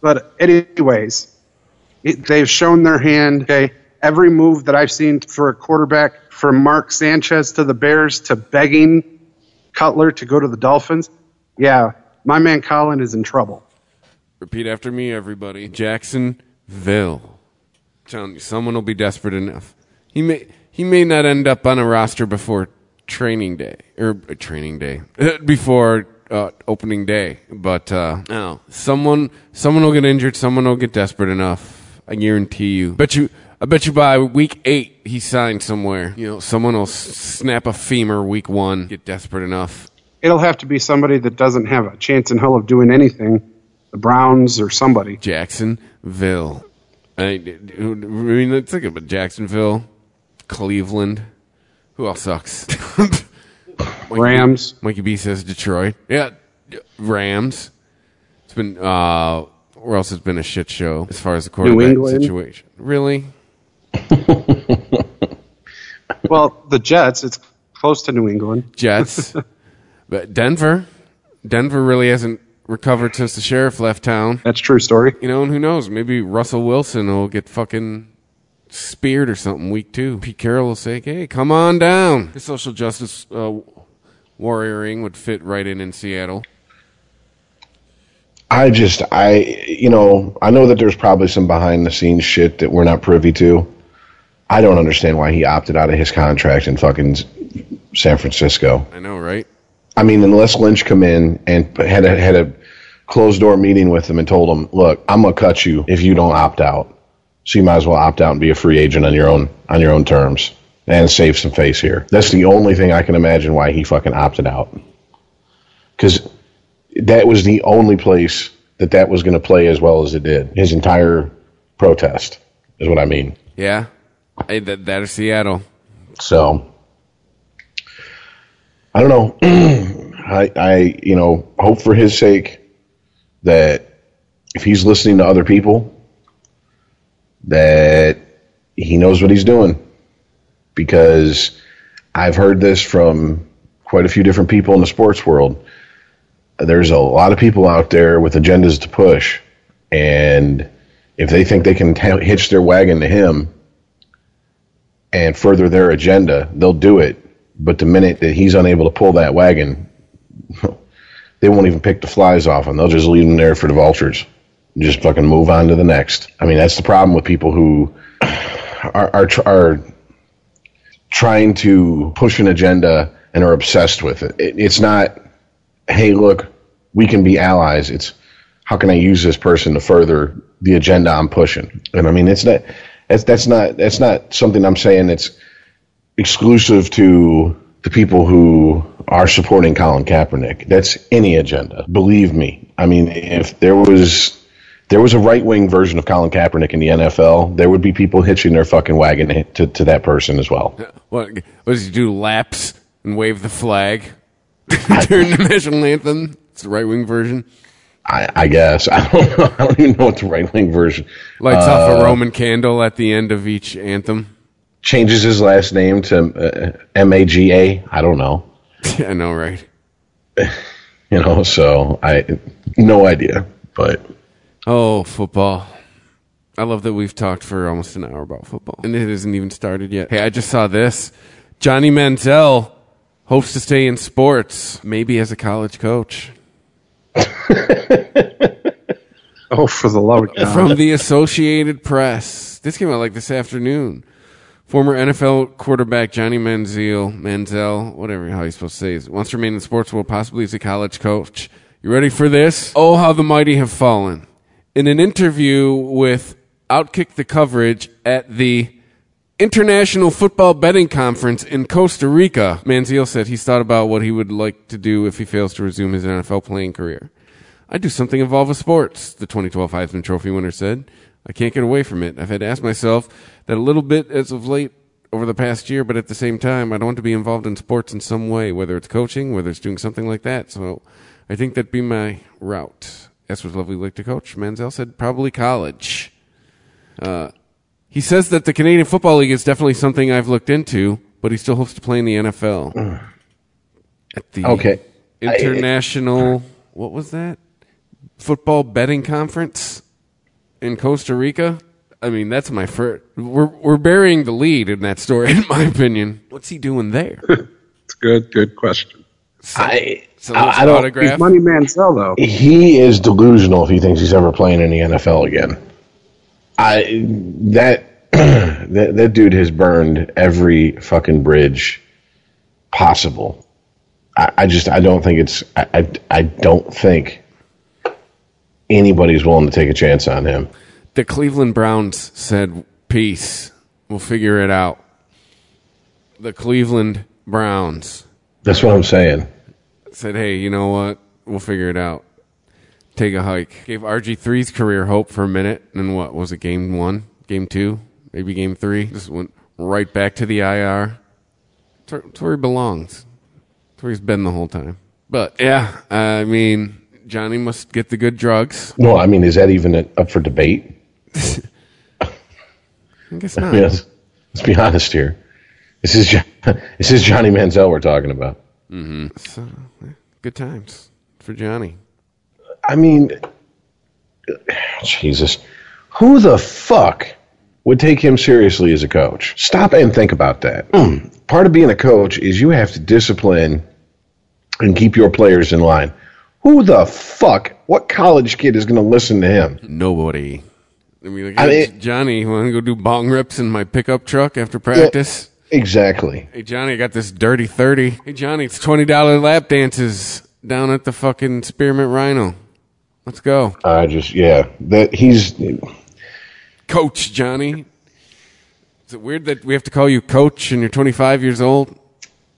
But anyways, it, they've shown their hand. Okay, every move that I've seen for a quarterback, from Mark Sanchez to the Bears to begging Cutler to go to the Dolphins. Yeah, my man Colin is in trouble. Repeat after me, everybody. Jacksonville. telling you, someone will be desperate enough. He may he may not end up on a roster before training day or uh, training day before uh, opening day, but uh, no, someone someone will get injured. Someone will get desperate enough. I guarantee you. Bet you. I bet you by week eight he signed somewhere. You know, someone will s- snap a femur week one. Get desperate enough. It'll have to be somebody that doesn't have a chance in hell of doing anything. The Browns or somebody. Jacksonville. I, I mean, let's think about Jacksonville, Cleveland. Who else sucks? Rams. Mikey B says Detroit. Yeah, Rams. It's been uh, where else it's been a shit show as far as the quarterback situation. Really? Well, the Jets. It's close to New England. Jets, but Denver. Denver really hasn't recovered since the sheriff left town. That's a true story. You know, and who knows? Maybe Russell Wilson will get fucking speared or something week two. Pete Carroll will say, "Hey, come on down." His social justice uh, warrioring would fit right in in Seattle. I just, I, you know, I know that there's probably some behind the scenes shit that we're not privy to. I don't understand why he opted out of his contract in fucking San Francisco. I know, right? I mean, unless Lynch come in and had a, had a closed door meeting with him and told him, "Look, I'm gonna cut you if you don't opt out. So you might as well opt out and be a free agent on your own on your own terms and save some face here." That's the only thing I can imagine why he fucking opted out. Because that was the only place that that was going to play as well as it did. His entire protest is what I mean. Yeah, hey, that that is Seattle. So I don't know. I I you know hope for his sake that if he's listening to other people that he knows what he's doing because I've heard this from quite a few different people in the sports world. There's a lot of people out there with agendas to push and if they think they can t- hitch their wagon to him and further their agenda, they'll do it. But the minute that he's unable to pull that wagon, they won't even pick the flies off him. They'll just leave him there for the vultures. Just fucking move on to the next. I mean, that's the problem with people who are are, are trying to push an agenda and are obsessed with it. it. It's not, hey, look, we can be allies. It's how can I use this person to further the agenda I'm pushing? And I mean, it's not that's that's not that's not something I'm saying that's exclusive to the people who are supporting Colin Kaepernick. That's any agenda. Believe me. I mean, if there was there was a right wing version of Colin Kaepernick in the NFL, there would be people hitching their fucking wagon to, to that person as well. What, what does he do? Laps and wave the flag during the national anthem? It's the right wing version. I, I guess I don't know. I don't even know what the right wing version. Lights off a Roman candle at the end of each anthem. Changes his last name to uh, M A G A. I don't know. I know, right? You know, so I no idea, but Oh, football. I love that we've talked for almost an hour about football. And it hasn't even started yet. Hey, I just saw this. Johnny Manziel hopes to stay in sports, maybe as a college coach. Oh, for the love of God. From the Associated Press. This came out like this afternoon. Former NFL quarterback Johnny Manziel, Manziel, whatever how you supposed to say it, wants to remain in sports world, possibly as a college coach. You ready for this? Oh, how the mighty have fallen. In an interview with Outkick the Coverage at the International Football Betting Conference in Costa Rica, Manziel said he's thought about what he would like to do if he fails to resume his NFL playing career. I do something involved with sports, the 2012 Heisman Trophy winner said. I can't get away from it. I've had to ask myself that a little bit as of late over the past year, but at the same time, I don't want to be involved in sports in some way, whether it's coaching, whether it's doing something like that. So I think that'd be my route. That's what lovely like to coach. Manziel said probably college. Uh, he says that the Canadian Football League is definitely something I've looked into, but he still hopes to play in the NFL. At the Okay. International, what was that? Football betting conference in Costa Rica. I mean, that's my first. We're we're burying the lead in that story, in my opinion. What's he doing there? It's good, good question. I So I, I don't. autograph. He's Money Manziel, though. He is delusional if he thinks he's ever playing in the NFL again. I that that that dude has burned every fucking bridge possible. I, I just I don't think it's I, I I don't think anybody's willing to take a chance on him. The Cleveland Browns said, "Peace. We'll figure it out." The Cleveland Browns That's what I'm saying. Said, "Hey, you know what? We'll figure it out. Take a hike." Gave RG3's career hope for a minute, and what was it? Game one, game two, maybe game three. Just went right back to the IR. It's where, he belongs. It's where he's been the whole time. But yeah, I mean, Johnny must get the good drugs. Well, I mean, is that even up for debate? I guess not. Yes. Let's be honest here. This is this is Johnny Manziel we're talking about. So, yeah, good times for Johnny. I mean, Jesus, who the fuck would take him seriously as a coach? Stop and think about that. Mm. Part of being a coach is you have to discipline and keep your players in line. Who the fuck? What college kid is going to listen to him? Nobody. I mean, like, I mean- Johnny, want to go do bong rips in my pickup truck after practice? Exactly. Hey, Johnny, I got this dirty 30. Hey, Johnny, it's $20 lap dances down at the fucking Spearmint Rhino. Let's go. I just yeah, that he's Coach Johnny. Is it weird that we have to call you coach and you're 25 years old?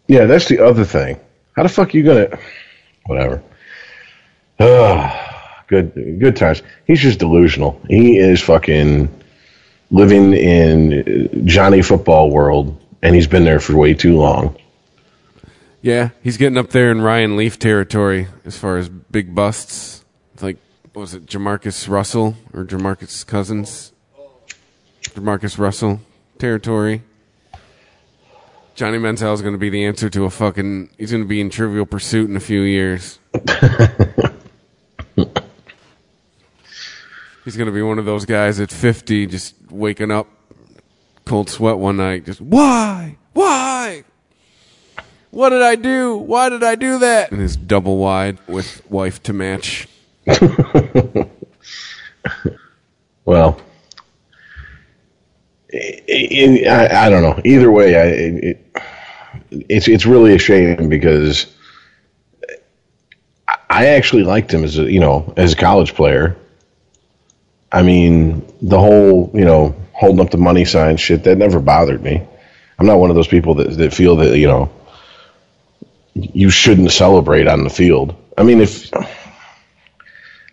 Yeah, that's the other thing. How the fuck are you gonna? Whatever. Ah, good, good times. He's just delusional. He is fucking living in Johnny football world, and he's been there for way too long. Yeah, he's getting up there in Ryan Leaf territory as far as big busts. It's like, what was it Jamarcus Russell or Jamarcus Cousins? Jamarcus Russell territory. Johnny Manziel is going to be the answer to a fucking. He's going to be in Trivial Pursuit in a few years. he's going to be one of those guys at 50 just waking up cold sweat one night. Just, why? Why? What did I do? Why did I do that? And his double wide with wife to match. well, I, I, I don't know. Either way, I, it, it's it's really a shame because I actually liked him as a you know as a college player. I mean, the whole you know holding up the money sign shit that never bothered me. I'm not one of those people that that feel that you know you shouldn't celebrate on the field. I mean, if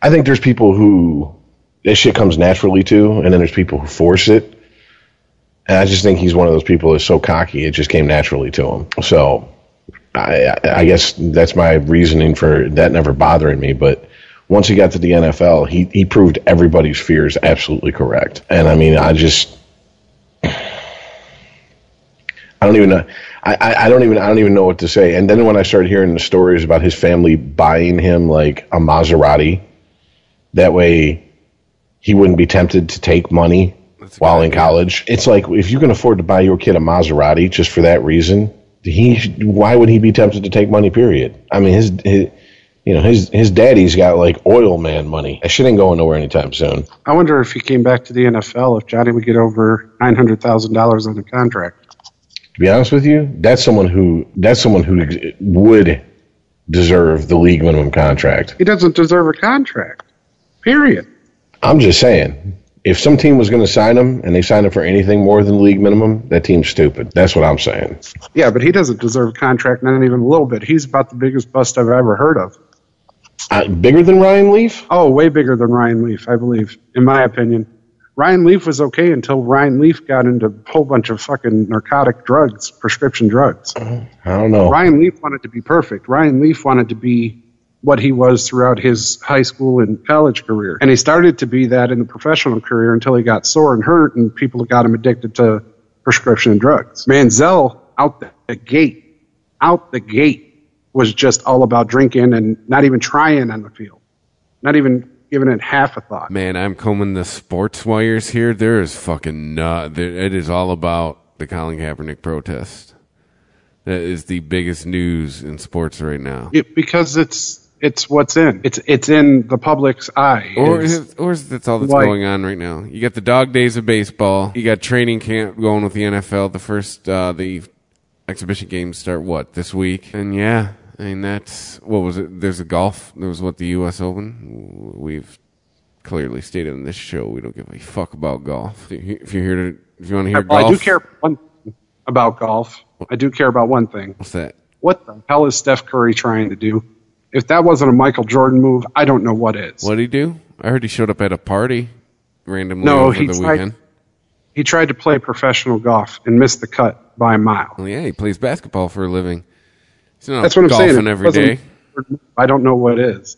I think there's people who that shit comes naturally to, and then there's people who force it. And I just think he's one of those people that's so cocky it just came naturally to him. So I, I guess that's my reasoning for that never bothering me. But once he got to the NFL, he, he proved everybody's fears absolutely correct. And I mean, I just I don't even know. I, I don't even I don't even know what to say. And then when I started hearing the stories about his family buying him like a Maserati, that way he wouldn't be tempted to take money while in college. It's like if you can afford to buy your kid a Maserati just for that reason, he why would he be tempted to take money? Period. I mean, his, his you know his his daddy's got like oil man money. That shit ain't going nowhere anytime soon. I wonder if he came back to the NFL if Johnny would get over nine hundred thousand dollars on the contract. To be honest with you, that's someone who that's someone who would deserve the league minimum contract. He doesn't deserve a contract. Period. I'm just saying if some team was going to sign him and they signed him for anything more than league minimum, that team's stupid. That's what I'm saying. Yeah, but he doesn't deserve a contract, not even a little bit. He's about the biggest bust I've ever heard of. Uh, bigger than Ryan Leaf? Oh, way bigger than Ryan Leaf, I believe, in my opinion. Ryan Leaf was okay until Ryan Leaf got into a whole bunch of fucking narcotic drugs, prescription drugs. I don't know. Ryan Leaf wanted to be perfect. Ryan Leaf wanted to be what he was throughout his high school and college career. And he started to be that in the professional career until he got sore and hurt and people got him addicted to prescription drugs. Manziel out the gate, out the gate was just all about drinking and not even trying on the field. Not even giving it half a thought. Man, I'm combing the sports wires here. There is fucking nut. It is all about the Colin Kaepernick protest. That is the biggest news in sports right now. It, because it's it's what's in. It's it's in the public's eye. Or is or is that's all that's like, going on right now? You got the dog days of baseball. You got training camp going with the NFL. The first uh, the exhibition games start what this week? And yeah, I mean that's what was it? There's a golf. There was what the U.S. Open. We've clearly stated in this show we don't give a fuck about golf. If you're here to, if you want to hear well, golf, I do care one about golf. I do care about one thing. What's that? What the hell is Steph Curry trying to do? If that wasn't a Michael Jordan move, I don't know what is. What did he do? I heard he showed up at a party randomly no, over he the tried, weekend. He tried to play professional golf and missed the cut by a mile. Well, yeah, he plays basketball for a living. He's not That's what I'm saying. It every wasn't- day. I don't know what is.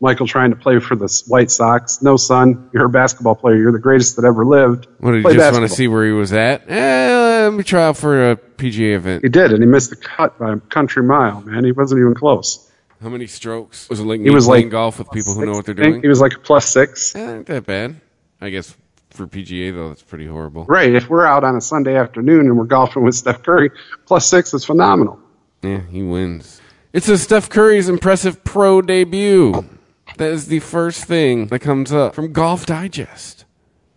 Michael trying to play for the White Sox. No, son, you're a basketball player. You're the greatest that ever lived. What did he Play just want to see where he was at? Eh, let me try out for a PGA event. He did, and he missed the cut by a country mile, man. He wasn't even close. How many strokes was it like? He was playing like golf with people who know what they're doing. He was like plus six. Eh, not that bad. I guess for PGA though, that's pretty horrible. Right. If we're out on a Sunday afternoon and we're golfing with Steph Curry, plus six is phenomenal. Yeah, he wins. It's a Steph Curry's impressive pro debut. That is the first thing that comes up from Golf Digest.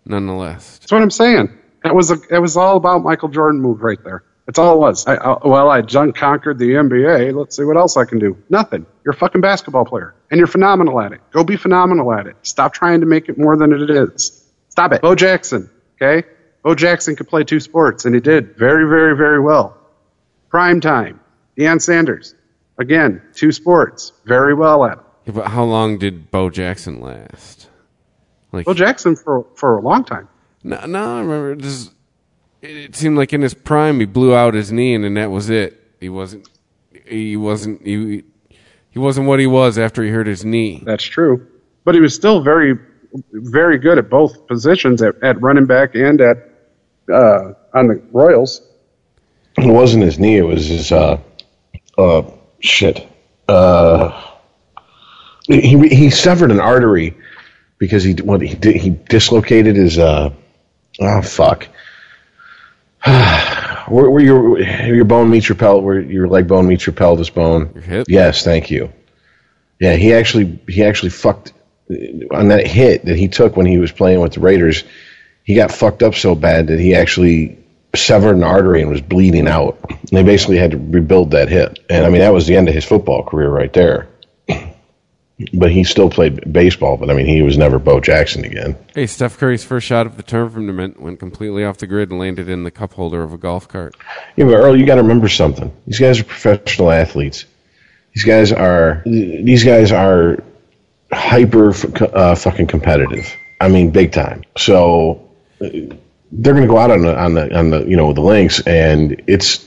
Nonetheless, That's what I'm saying. That was a, it was all about Michael Jordan move right there. That's all it was. I, I, well, I done conquered the NBA. Let's see what else I can do. Nothing. You're a fucking basketball player, and you're phenomenal at it. Go be phenomenal at it. Stop trying to make it more than it is. Stop it. Bo Jackson. Okay. Bo Jackson could play two sports, and he did very, very, very well. Prime time. Deion Sanders. Again, two sports, very well at it. yeah, but how long did Bo Jackson last? Like Bo Jackson for for a long time. No, no, I remember this. It, it seemed like in his prime, he blew out his knee, and then that was it. He wasn't. He wasn't. He, he wasn't what he was after he hurt his knee. That's true. But he was still very, very good at both positions, at, at running back and at uh, on the Royals. It wasn't his knee. It was his uh, uh, shit. Uh, he he severed an artery because he what he did he dislocated his uh, oh fuck. where, where your your bone meets your pelvis, where your leg bone meets your pelvis bone. Your hip? Yes, thank you. Yeah, he actually he actually fucked on that hit that he took when he was playing with the Raiders, he got fucked up so bad that he actually severed an artery and was bleeding out. And they basically had to rebuild that hip. And I mean, that was the end of his football career right there. But he still played baseball. But I mean, he was never Bo Jackson again. Hey, Steph Curry's first shot of the tournament went completely off the grid and landed in the cup holder of a golf cart. Yeah, but Earl, you got to remember something. These guys are professional athletes. These guys are these guys are hyper uh, fucking competitive. I mean, big time. So uh, they're going to go out on the on the on the you know the links, and it's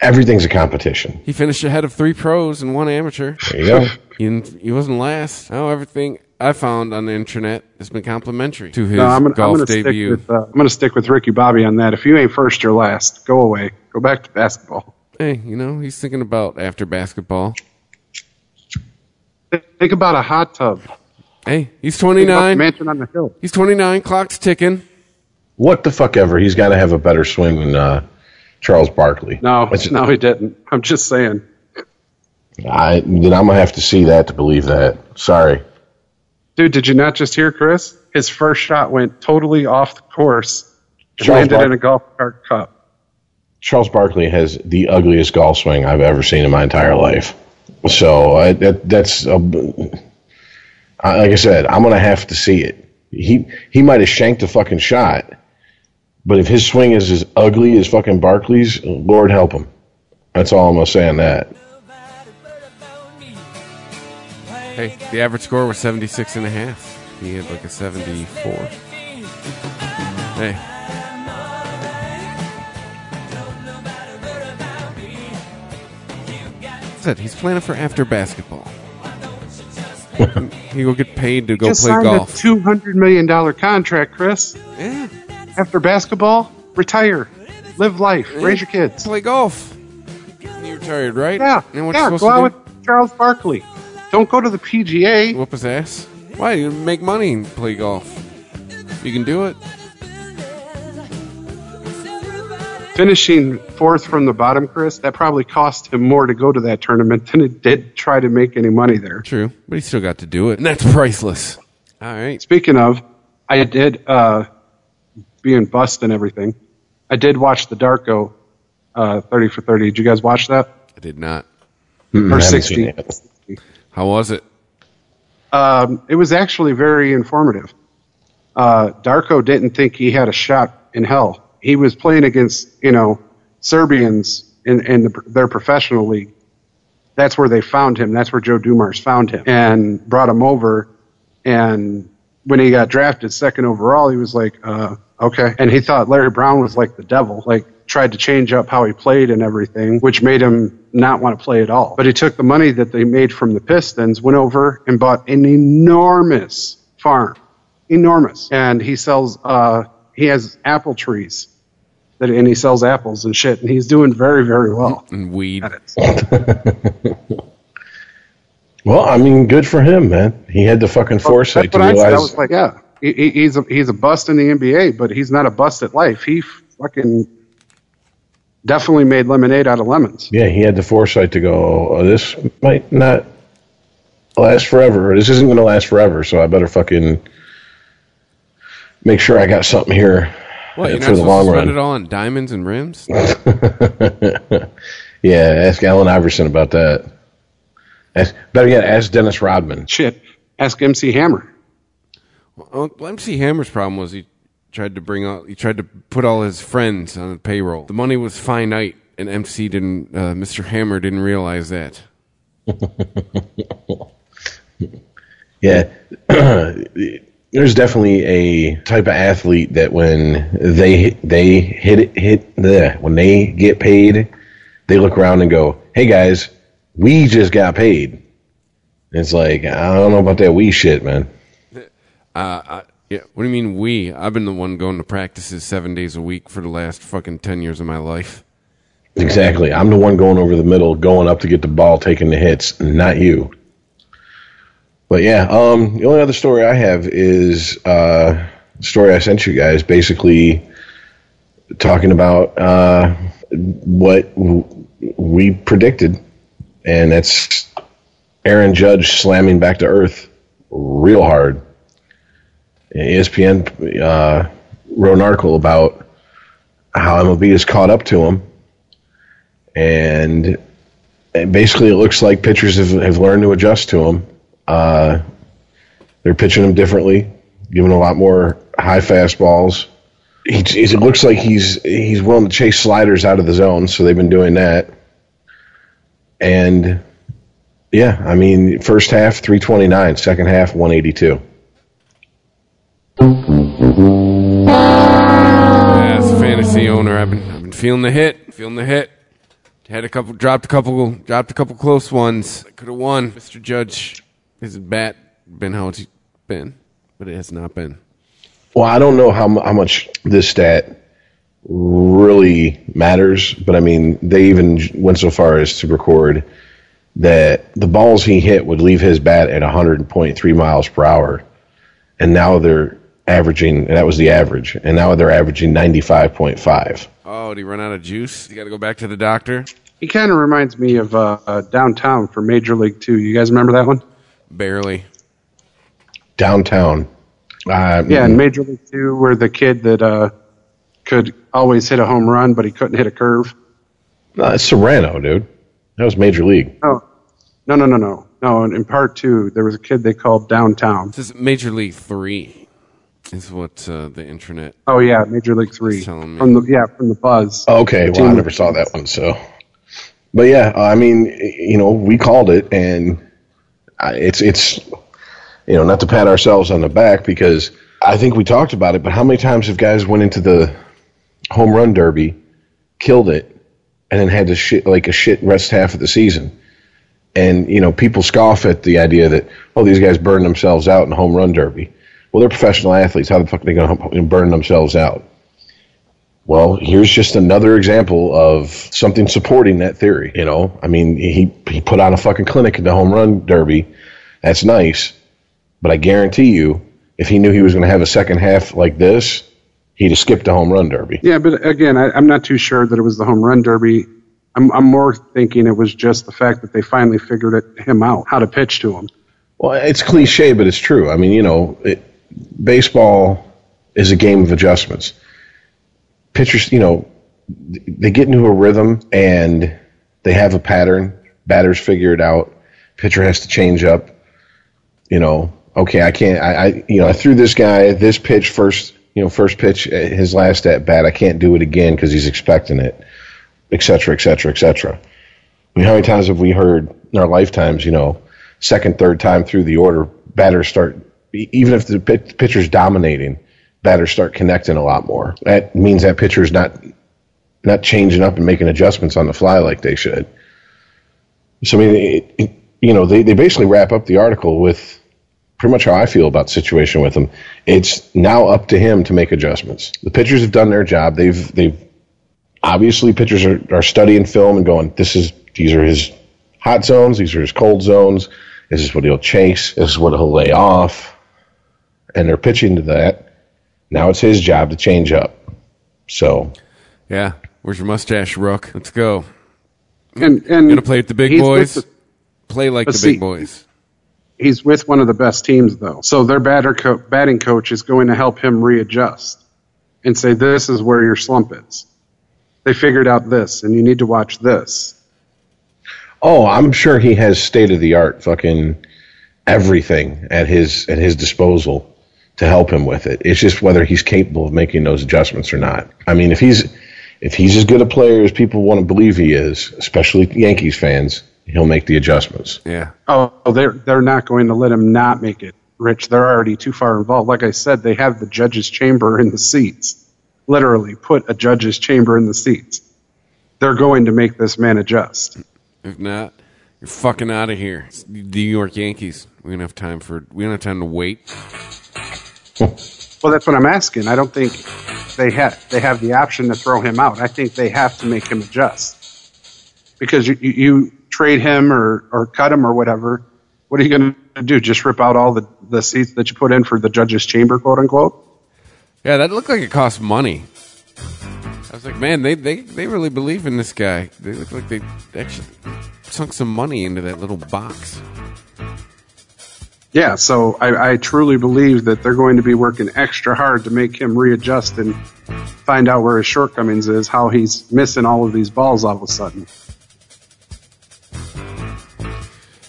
everything's a competition. He finished ahead of three pros and one amateur. There you go. he, he wasn't last. Oh, everything I found on the internet has been complimentary to his No, I'm gonna, golf I'm gonna debut. Stick with, uh, I'm going to stick with Ricky Bobby on that. If you ain't first, you're last. Go away. Go back to basketball. hey, you know, he's thinking about after basketball. Think about a hot tub. Hey, he's Think about the 29. mansion on the hill. He's 29. Clock's ticking. What the fuck ever? He's got to have a better swing than uh, Charles Barkley. No, It's- no, he didn't. I'm just saying. I then I'm gonna have to see that to believe that. Sorry. Dude, did you not just hear Chris? His first shot went totally off the course landed Bar- in a golf cart cup. Charles Barkley has the ugliest golf swing I've ever seen in my entire life. So I, that that's a, I- like I said, I'm gonna have to see it. He he might have shanked a fucking shot, but if his swing is as ugly as fucking Barkley's, Lord help him. That's all I'm gonna say on that. Hey, the average score was 76 and a half. He had like a 74. Hey. That's it. he's planning for after basketball. he will get paid to go Just play signed golf. a two hundred million dollar contract, Chris. yeah, After basketball, retire, live life, raise your kids. play golf. You retired, right? Yeah, And what yeah. Go out with Charles Barkley. Don't go to the PGA. Whoop his ass. Why? You make money and play golf. You can do it. Finishing fourth from the bottom, Chris, that probably cost him more to go to that tournament than it did try to make any money there. True, but he still got to do it, and that's priceless. All right. Speaking of, I did uh, being bust and everything. I did watch the Darko uh, thirty for thirty. Did you guys watch that? I did not. I Or sixty? How was it? Um, it was actually very informative. Uh, Darko didn't think he had a shot in hell. He was playing against, you know, Serbians in, in the, their professional league. That's where they found him. That's where Joe Dumars found him and brought him over. And when he got drafted second overall, he was like, uh, okay. And he thought Larry Brown was like the devil, like tried to change up how he played and everything, which made him not want to play at all. But he took the money that they made from the Pistons, went over and bought an enormous farm, enormous. And he sells, uh, he has apple trees that, and he sells apples and shit. And he's doing very, very well. And weed. Well, I mean, good for him, man. He had the fucking foresight That's to what I said. I realize. was like, yeah, he, he- he's a, he's a bust in the NBA, but he's not a bust at life. He fucking definitely made lemonade out of lemons. yeah, he had the foresight to go. Oh, this might not last forever. This isn't going to last forever, so I better fucking make sure I got something here What, for the long to run. spend it all on diamonds and rims? Yeah, ask Allen Iverson about that. Ask, better yet, ask Dennis Rodman. Shit. Ask MC Hammer. Well, MC Hammer's problem was he tried to bring out, he tried to put all his friends on the payroll. The money was finite, and MC didn't, uh, Mr. Hammer didn't realize that. Yeah, there's definitely a type of athlete that when they they hit it, hit the when they get paid, they look around and go, "Hey guys, we just got paid." It's like I don't know about that we shit, man. Uh, I, yeah, what do you mean we? I've been the one going to practices seven days a week for the last fucking ten years of my life. Exactly. I'm the one going over the middle, going up to get the ball, taking the hits, not you. But yeah, um, the only other story I have is uh, story I sent you guys, basically talking about uh, what w- we predicted, and that's Aaron Judge slamming back to earth real hard. ESPN uh, wrote an article about how MLB has caught up to him, and basically it looks like pitchers have, have learned to adjust to him. Uh, they're pitching him differently, giving a lot more high fastballs. He, it looks like he's he's willing to chase sliders out of the zone, so they've been doing that. And yeah, I mean, first half 329, second half 182. A fantasy owner, I've been I've been feeling the hit, feeling the hit. Had a couple, dropped a couple, dropped a couple close ones. I Could have won. Mr. Judge, his bat been how it's been, but it has not been. Well, I don't know how how much this stat really matters, but I mean, they even went so far as to record that the balls he hit would leave his bat at 100.3 miles per hour, and now they're averaging. That was the average, and now they're averaging 95.5. Oh, did he run out of juice? You got to go back to the doctor. He kind of reminds me of uh, uh, downtown for Major League Two. You guys remember that one? Barely. Downtown. Uh, Yeah, in Major League Two, where the kid that uh, could always hit a home run, but he couldn't hit a curve. no, it's Cerrano, dude. That was Major League. Oh, no, no, no, no, no. In, in part two, there was a kid they called Downtown. This is Major League Three. Is what uh, the internet. Oh yeah, Major League Three. Telling me. From the yeah, from the Buzz. Oh, Okay, well, I never saw that one, so. But yeah, I mean, you know, we called it, and it's it's, you know, not to pat ourselves on the back because I think we talked about it, but how many times have guys went into the home run derby, killed it, and then had to shit like a shit rest half of the season? And you know, people scoff at the idea that oh, these guys burn themselves out in home run derby. Well, they're professional athletes. How the fuck are they going to burn themselves out? Well, here's just another example of something supporting that theory. You know, I mean, he he put on a fucking clinic at the home run derby. That's nice, but I guarantee you, if he knew he was going to have a second half like this, he'd have skipped the home run derby. Yeah, but again, I, I'm not too sure that it was the home run derby. I'm, I'm more thinking it was just the fact that they finally figured it, him out how to pitch to him. Well, it's cliche, but it's true. I mean, you know, it, baseball is a game of adjustments. Pitchers, you know, they get into a rhythm and they have a pattern. Batters figure it out. Pitcher has to change up. You know, okay, I can't. I, I you know, I threw this guy this pitch first. You know, first pitch, uh, his last at bat. I can't do it again because he's expecting it, et cetera, et cetera, et cetera. I mean, how many times have we heard in our lifetimes, you know, second, third time through the order, batters start, even if the pit- pitcher's dominating, batters start connecting a lot more. That means that pitcher's not not changing up and making adjustments on the fly like they should. So I mean, it, it, you know, they, they basically wrap up the article with pretty much how I feel about the situation with him. It's now up to him to make adjustments. The pitchers have done their job. They've they've obviously pitchers are, are studying film and going, this is these are his hot zones, these are his cold zones, this is what he'll chase, this is what he'll lay off. And they're pitching to that. Now it's his job to change up. So Yeah. Where's your mustache, Rook? Let's go. And and Gonna play with the big boys. the- Play like the see- big boys. he's with one of the best teams though. So their batter co- batting coach is going to help him readjust and say this is where your slump is. They figured out this and you need to watch this. Oh, I'm sure he has state of the art fucking everything at his at his disposal to help him with it. It's just whether he's capable of making those adjustments or not. I mean, if he's if he's as good a player as people want to believe he is, especially Yankees fans, he'll make the adjustments. Yeah. Oh, they're they're not going to let him not make it. Rich, they're already too far involved. Like I said, they have the judge's chamber in the seats. Literally, put a judge's chamber in the seats. They're going to make this man adjust. If not, you're fucking out of here. It's the New York Yankees. We don't have time for. We don't have time to wait. Well, that's what I'm asking. I don't think they have they have the option to throw him out. I think they have to make him adjust because you, you, trade him or, or cut him or whatever. What are you going to do? Just rip out all the, the seats that you put in for the judge's chamber, quote unquote? Yeah, that looked like it cost money. I was like, man, they they, they really believe in this guy. They look like they actually sunk some money into that little box. Yeah, so I, I truly believe that they're going to be working extra hard to make him readjust and find out where his shortcomings is, how he's missing all of these balls all of a sudden.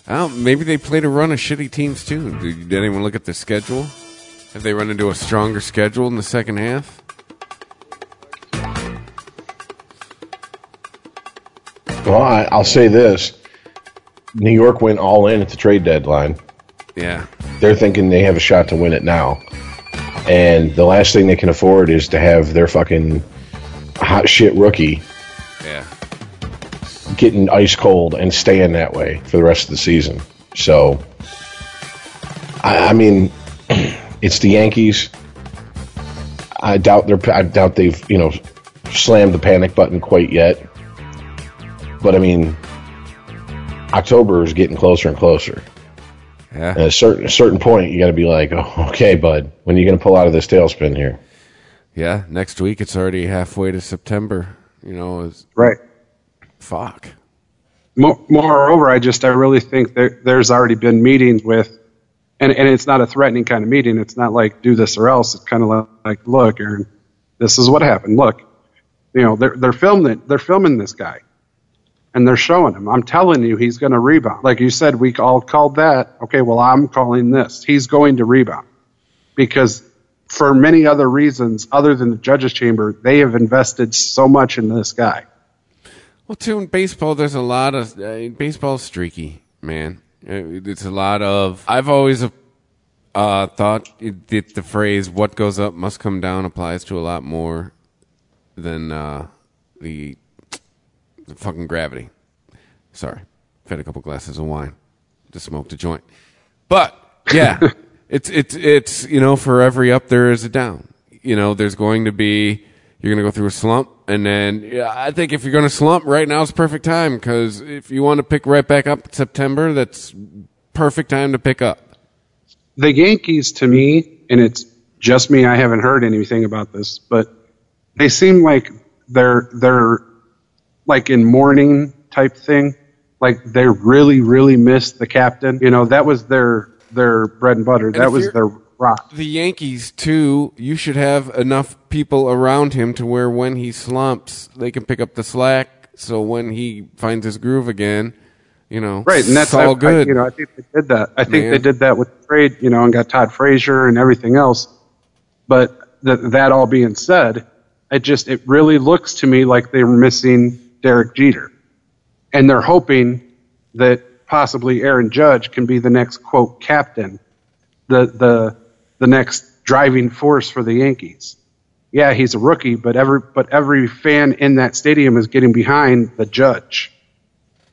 Oh, maybe they played a run of shitty teams too. Did, did anyone look at the schedule? Have they run into a stronger schedule in the second half? Well, I, I'll say this: New York went all in at the trade deadline. Yeah. They're thinking they have a shot to win it now, and the last thing they can afford is to have their fucking hot shit rookie Yeah. getting ice cold and staying that way for the rest of the season. So, I, I mean, it's the Yankees. I doubt they're. I doubt they've you know slammed the panic button quite yet. But I mean, October is getting closer and closer. Yeah. At a certain a certain point, you got to be like, oh, okay, bud, when are you going to pull out of this tailspin here? Yeah. Next week it's already halfway to September. You know, it's, Right. fuck. Mo- Moreover, I just I really think there, there's already been meetings with, and and it's not a threatening kind of meeting. It's not like do this or else. It's kind of like, like look, Aaron, this is what happened. Look, you know they're they're filming they're filming this guy, and they're showing him. I'm telling you, he's going to rebound. Like you said, we all called that. Okay, well I'm calling this. He's going to rebound because for many other reasons other than the judges chamber, they have invested so much in this guy. Well, too in baseball, there's a lot of uh, baseball's streaky, man. Uh, It's a lot of. I've always uh, thought that the phrase "what goes up must come down" applies to a lot more than uh, the, the fucking gravity. Sorry, I've had a couple glasses of wine, just smoked a joint, but yeah, it's it's it's you know for every up there is a down. You know, there's going to be you're going to go through a slump, and then yeah, I think if you're going to slump right now is perfect time because if you want to pick right back up in September, that's perfect time to pick up. the Yankees to me, and it's just me, I haven't heard anything about this, but they seem like they're they're like in mourning type thing. Like they really, really missed the captain. You know, that was their their bread and butter. if that was their rock. The Yankees too. You should have enough people around him to where when he slumps, they can pick up the slack. So when he finds his groove again, you know, Right, and that's all I- I- good. you know, I think they did that. I think Man. they did that with trade, you know, and got Todd Frazier and everything else. But th- that all being said, it just it really looks to me like they were missing Derek Jeter, and they're hoping that possibly Aaron Judge can be the next quote captain, the the the next driving force for the Yankees. Yeah, he's a rookie, but every but every fan in that stadium is getting behind the Judge.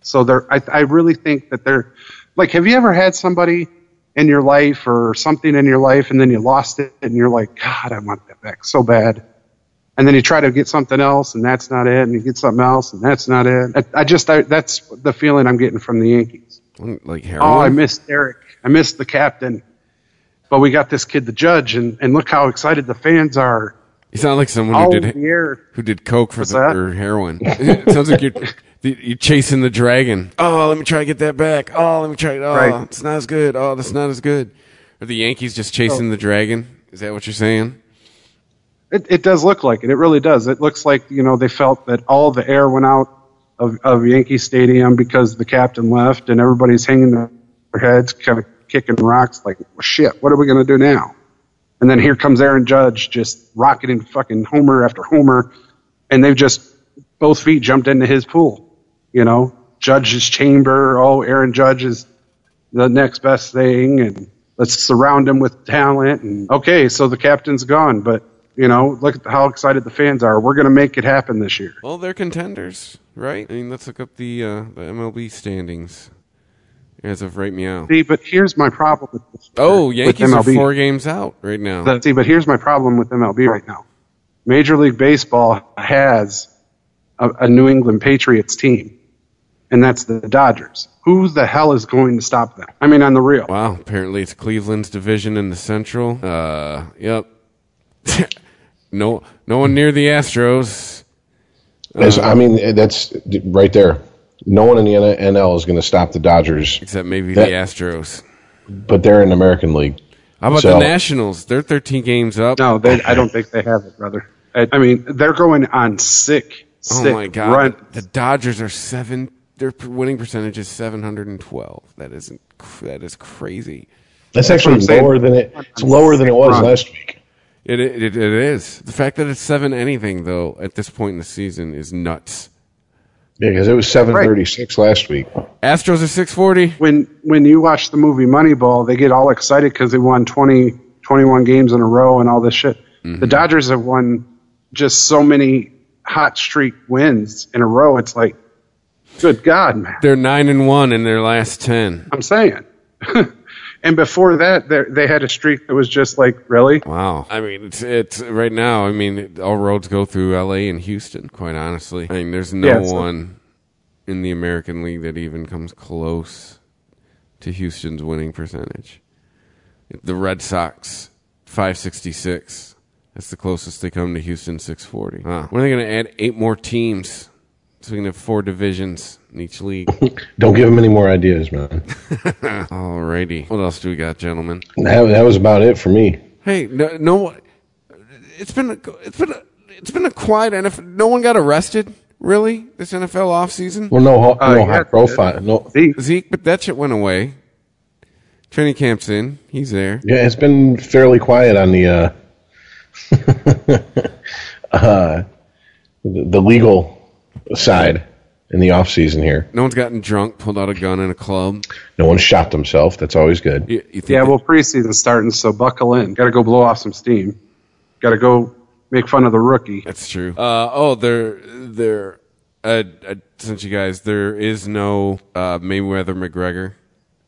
So they're, I, I really think that they're, like, have you ever had somebody in your life or something in your life and then you lost it and you're like, God, I want that back so bad. And then you try to get something else and that's not it. And you get something else and that's not it. I, I just, I, that's the feeling I'm getting from the Yankees. like heroin. Oh, I missed Derek I missed the captain. But we got this kid, the judge, and, and look how excited the fans are. You sound like someone All who did the who did coke for What's the, that? or heroin. it sounds like you're you're chasing the dragon. Oh, let me try to get that back. Oh, let me try. it Oh, Right. it's not as good. Oh, that's not as good. Are the Yankees just chasing oh. the dragon? Is that what you're saying? It, it does look like it. It really does. It looks like you know they felt that all the air went out of, of Yankee Stadium because the captain left, and everybody's hanging their heads, kind of kicking rocks. Like, well, shit, what are we to do now? And then here comes Aaron Judge, just rocketing fucking homer after homer, and they've just both feet jumped into his pool. You know, Judge's chamber. Oh, Aaron Judge is the next best thing, and let's surround him with talent. And okay, so the captain's gone, but you know, look at how excited the fans are. We're going to make it happen this year. Well, they're contenders, right? I mean, let's look up the uh, the MLB standings as of right meow. See, but here's my problem with this. Oh, with Yankees are four games out right now. The- see, but here's my problem with MLB right now. Major League Baseball has a, a New England Patriots team, and that's the Dodgers. Who the hell is going to stop them? I mean, on the real. Wow, apparently it's Cleveland's division in the Central. Uh, yep. no, no one near the Astros. As- uh, I mean, that's right there. No one in the NL is going to stop the Dodgers. Except maybe That- the Astros. but they're in American League. How about So- the Nationals? They're 13 games up. No, they, I don't think they have it, brother. I, I mean, they're going on sick, oh my God. run. The Dodgers are seven. Their winning percentage is 712. That isn't. That is crazy. That's, what actually I'm saying. lower than it. It's lower than it was Run. last week. It, it it is. The fact that it's seven anything though at this point in the season is nuts. Yeah, because it was seven thirty six last week. Astros are 640. When when you watch the movie Moneyball, they get all excited because they won 20, 21 games in a row and all this shit. Mm-hmm. The Dodgers have won just so many hot streak wins in a row. It's like, good God, man. They're nine and one in their last ten. I'm saying. and before that, they they had a streak that was just like, really? Wow. I mean, it's it's right now. I mean, all roads go through L.A. and Houston. Quite honestly, I mean, there's no Yeah, so- one in the American League that even comes close to Houston's winning percentage. The Red Sox, five sixty six. That's the closest they come to Houston, six forty. Huh. When are they going to add eight more teams? So we can have four divisions in each league. Don't give him any more ideas, man. Alrighty. What else do we got, gentlemen? That, that was about it for me. Hey, no, no it's been a, it's been a, it's been a quiet NFL. No one got arrested, really, this NFL offseason. Well, no, ho- Uh, no yeah, high profile. No, Zeke, Zeke, but that shit went away. Training camp's in. He's there. yeah, it's been fairly quiet on the uh, uh, the the legal side in the off season here. No one's gotten drunk, pulled out a gun in a club. No one shot themselves. That's always good. You, you think Yeah, well, preseason's starting, so buckle in. Got to go blow off some steam. Got to go make fun of the rookie. that's true. Uh, oh, there, there. Uh, uh, since you guys, there is no uh, Mayweather McGregor.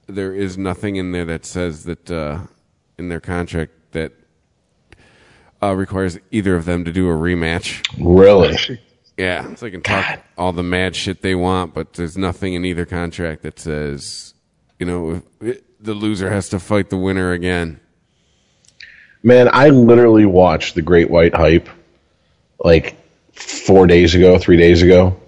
There is nothing in there that says that uh, in their contract that uh, requires either of them to do a rematch. Really? Yeah, so they can talk all the mad shit they want, but there's nothing in either contract that says, you know, if the loser has to fight the winner again. Man, I literally watched the Great White Hype like four days ago, three days ago,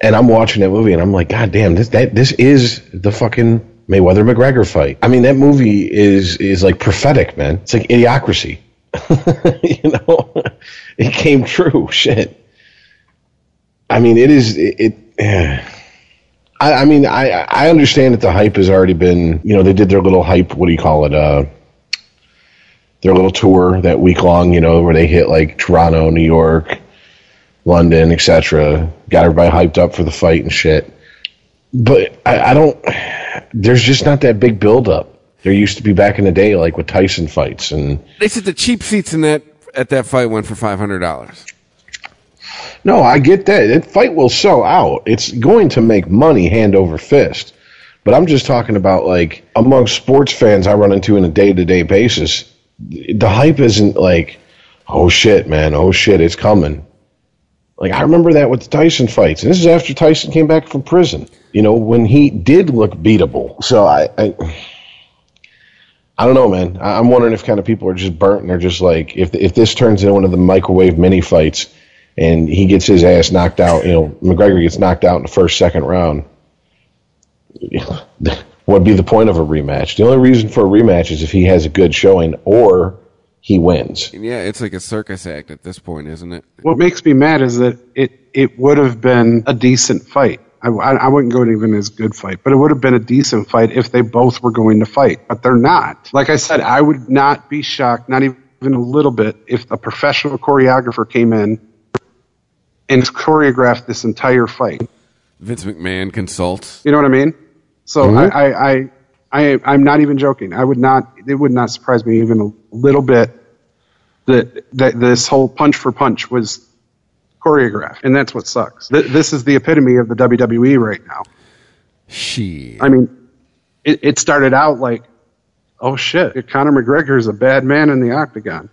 and I'm watching that movie and I'm like, God damn, this that this is the fucking Mayweather McGregor fight. I mean, that movie is is like prophetic, man. It's like idiocracy. you know, it came true. Shit. I mean, it is it. it I, I mean, I I understand that the hype has already been. You know, they did their little hype. What do you call it? Uh, their little tour that week long, you know, where they hit like Toronto, New York, London, etc. Got everybody hyped up for the fight and shit. But I, I don't. There's just not that big build up. There used to be back in the day, like with Tyson fights, and They said the cheap seats in that at that fight went for five hundred dollars. No, I get that. That fight will sell out. It's going to make money hand over fist. But I'm just talking about like among sports fans I run into on a day to day basis. The hype isn't like, oh shit, man, oh shit, it's coming. Like I remember that with the Tyson fights, and this is after Tyson came back from prison. You know, when he did look beatable. So I, I, I don't know, man. I'm wondering if kind of people are just burnt and they're just like, if if this turns into one of the microwave mini fights, and he gets his ass knocked out, you know, McGregor gets knocked out in the first second round. What'd be the point of a rematch? The only reason for a rematch is if he has a good showing or he wins. Yeah, it's like a circus act at this point, isn't it? What makes me mad is that it, it would have been a decent fight. I, I, I wouldn't go even as good fight, but it would have been a decent fight if they both were going to fight. But they're not. Like I said, I would not be shocked, not even a little bit, if a professional choreographer came in and choreographed this entire fight. Vince McMahon consults. You know what I mean? So mm-hmm. I, I, I, I, I'm not even joking. I would not. It would not surprise me even a little bit that that this whole punch for punch was choreographed, and that's what sucks. Th- this is the epitome of the WWE right now. She. I mean, it, it started out like, oh shit, Conor McGregor is a bad man in the octagon.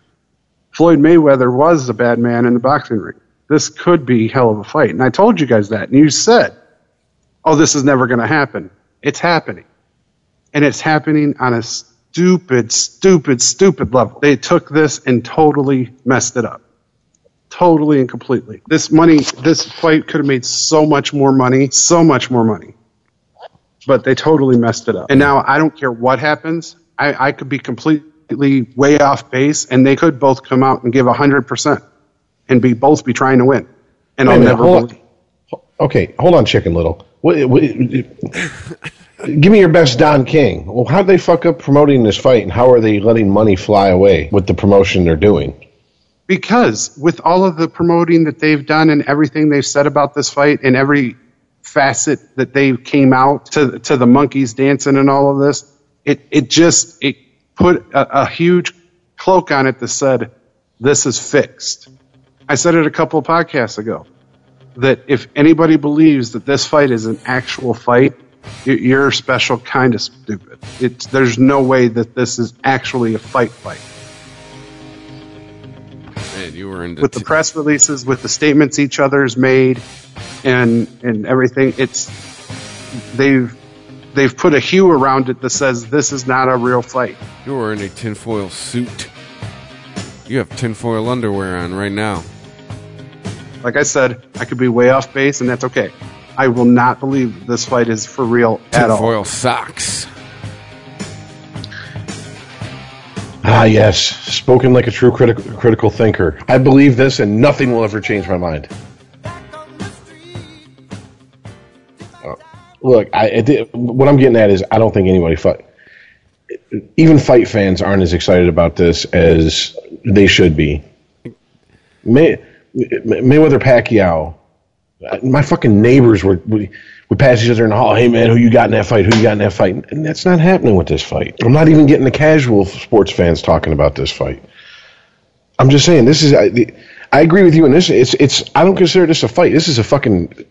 Floyd Mayweather was a bad man in the boxing ring. This could be hell of a fight, and I told you guys that, and you said, oh, this is never going to happen. It's happening. And it's happening on a stupid, stupid, stupid level. They took this and totally messed it up. Totally and completely. This money, this fight could have made so much more money, so much more money. but they totally messed it up. And now I don't care what happens. I, I could be completely way off base, and they could both come out and give hundred percent, and be both be trying to win, and Wait I'll never hold Okay, hold on, Chicken Little. What, what, give me your best Don King. Well, how did they fuck up promoting this fight, and how are they letting money fly away with the promotion they're doing? Because with all of the promoting that they've done and everything they've said about this fight and every facet that they came out to to the monkeys dancing and all of this, it it just it put a, a huge cloak on it that said this is fixed. I said it a couple of podcasts ago that if anybody believes that this fight is an actual fight, you- you're special kind of stupid. It's there's no way that this is actually a fight fight Man, you were into with the press releases, with the statements each other's made, and and everything. It's they've they've put a hue around it that says this is not a real fight. You are in a tinfoil suit. You have tinfoil underwear on right now. Like I said, I could be way off base, and that's okay. I will not believe this fight is for real at all. Tinfoil socks. Ah, yes, spoken like a true critical critical thinker. I believe this, and nothing will ever change my mind. Uh, look, I, I did- what I'm getting at is I don't think anybody fight. Even fight fans aren't as excited about this as they should be. May, Mayweather Pacquiao, my fucking neighbors were we, we passed each other in the hall. Hey man, who you got in that fight? Who you got in that fight? And that's not happening with this fight. I'm not even getting the casual sports fans talking about this fight. I'm just saying this is. I, I agree with you in this. It's it's. I don't consider this a fight. This is a fucking.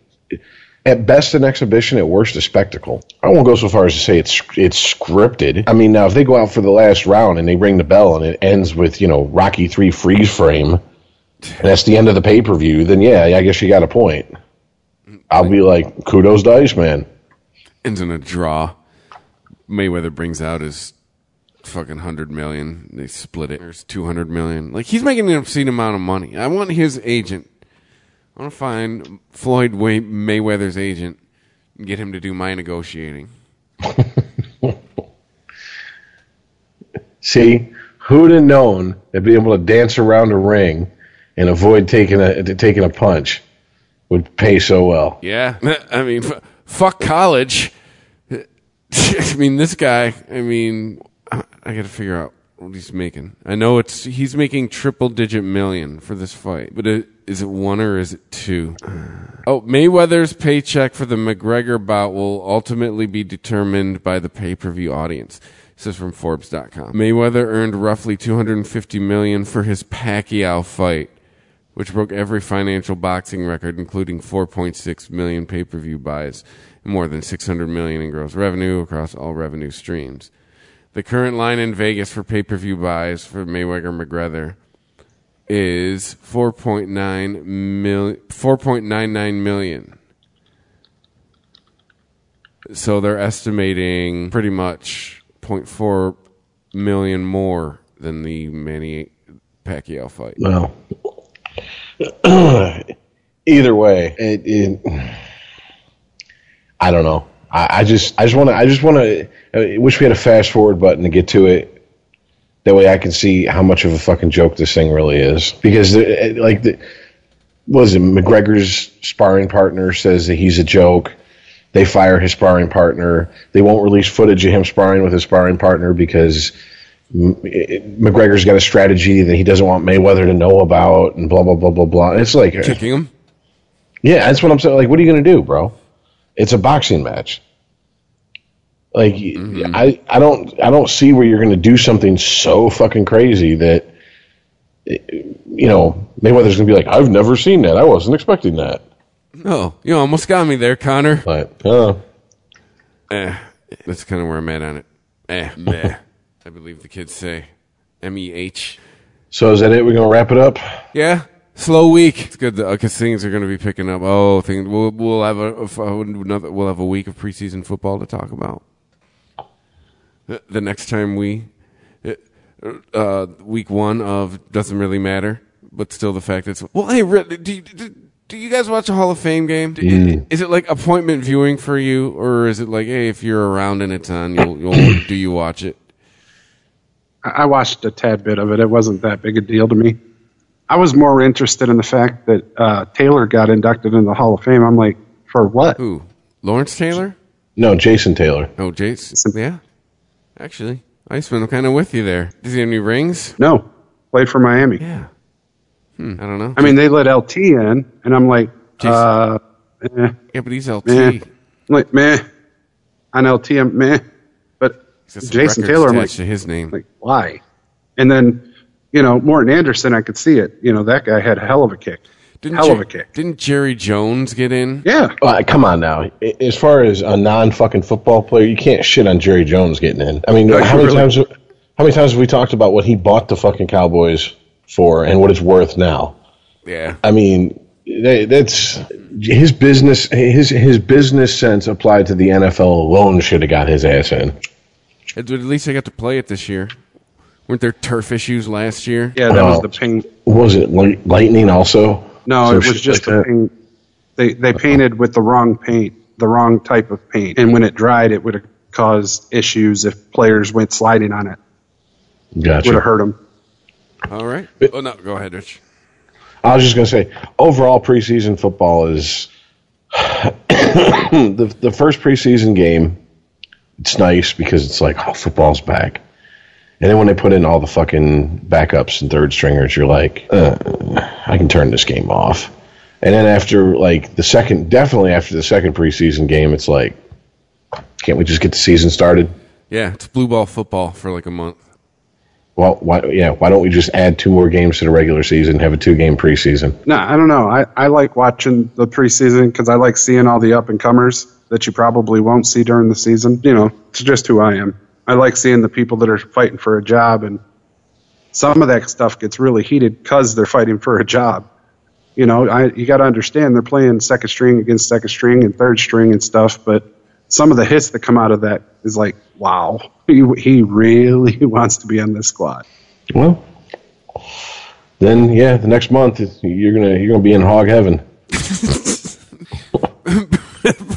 At best, an exhibition. At worst, a spectacle. I won't go so far as to say it's it's scripted. I mean, now if they go out for the last round and they ring the bell and it ends with you know Rocky three freeze frame, and that's the end of the pay per view, then yeah, I guess you got a point. I'll be like, kudos to Iceman. Ends in a draw. Mayweather brings out his fucking hundred million. They split it. There's two hundred million. Like he's making an obscene amount of money. I want his agent. I want to find Floyd Way- Mayweather's agent and get him to do my negotiating. See, who'd have known that being able to dance around a ring and avoid taking a taking a punch would pay so well? Yeah, I mean, f- fuck college. I mean, this guy. I mean, I got to figure out what he's making. I know it's he's making triple digit million for this fight, but it, is it one or is it two? Oh, Mayweather's paycheck for the McGregor bout will ultimately be determined by the pay per view audience. This is from Forbes.com. Mayweather earned roughly 250 million for his Pacquiao fight which broke every financial boxing record, including 4.6 million pay-per-view buys and more than 600 million in gross revenue across all revenue streams. The current line in Vegas for pay-per-view buys for Mayweather McGregor is 4.9 million, 4.99 million. So they're estimating pretty much 0.4 million more than the Manny Pacquiao fight. Well, either way, it, it I don't know. I, I just I just want to I just want to wish we had a fast forward button to get to it. That way, I can see how much of a fucking joke this thing really is. Because the, like the what is it? McGregor's sparring partner says that he's a joke. They fire his sparring partner. They won't release footage of him sparring with his sparring partner because McGregor's got a strategy that he doesn't want Mayweather to know about, and blah blah blah blah blah. It's like, Kicking him? yeah, that's what I'm saying. Like, what are you gonna do, bro? It's a boxing match. Like, I I don't I don't see where you're gonna do something so fucking crazy that you know Mayweather's gonna be like, I've never seen that. I wasn't expecting that. Oh, you almost got me there, Conor. But uh, Eh, that's kind of where I'm at on it. Eh, meh. I believe the kids say. M E H. so is that it? We're gonna wrap it up. Yeah, slow week. It's good because things are going to be picking up. Oh, things we'll we'll have a, a- another we'll have a week of preseason football to talk about. The- next time we, uh, week one of doesn't really matter, but still the fact it's well. Hey, do you, do, you guys watch a Hall of Fame game? Mm. Is it like appointment viewing for you, or is it like, hey, if you're around and it's on, you'll, you'll do you watch it? I I watched a tad bit of it. It wasn't that big a deal to me. I was more interested in the fact that uh, Taylor got inducted in the Hall of Fame. I'm like, for what? Who? Lawrence Taylor? No, Jason Taylor. Oh, Jason. Yeah, actually, Iceman, I'm kind of with you there. Does he have any rings? No, played for Miami. Yeah. Hmm, I don't know. I mean, they let LT in, and I'm like, Jason- uh, eh, yeah, but he's LT. meh. I'm like, meh. On LT, I'm meh. But He's got some Jason Taylor, I'm like, to his name. like, why? And then, you know, Morten Andersen, I could see it. You know, that guy had a hell of a kick. Didn't hell of a kick. Didn't Jerry Jones get in? Yeah. Come on now. As far as a non-fucking football player, you can't shit on Jerry Jones getting in. I mean, No, how many really- times? How many times have we talked about what he bought the fucking Cowboys for and what it's worth now? Yeah. I mean, that- that's his business. His his business sense applied to the NFL alone should have got his ass in. At at least I got to play it this year. Weren't there turf issues last year? Yeah, that was the paint. Was it light, lightning also? No, Some it was just like the that? paint. They they painted with the wrong paint, the wrong type of paint, and when it dried, it would have caused issues if players went sliding on it. Gotcha. Would have hurt them. All right. Oh no, go ahead, Rich. I was just going to say, overall preseason football is the the first preseason game. It's nice because it's like, oh, football's back. And then when they put in all the fucking backups and third stringers, you're like, uh, I can turn this game off. And then after like the second, definitely after the second preseason game, it's like, can't we just get the season started? Yeah, it's blue ball football for like a month. Well, why, yeah, why don't we just add two more games to the regular season, have a two game preseason? No, I don't know. I, I like watching the preseason because I like seeing all the up and comers that you probably won't see during the season. You know, it's just who I am. I like seeing the people that are fighting for a job, and some of that stuff gets really heated because they're fighting for a job. You know, I you got to understand they're playing second string against second string and third string and stuff, but some of the hits that come out of that is like, wow, he, he really wants to be on this squad. Well, then yeah, the next month you're gonna you're gonna be in hog heaven.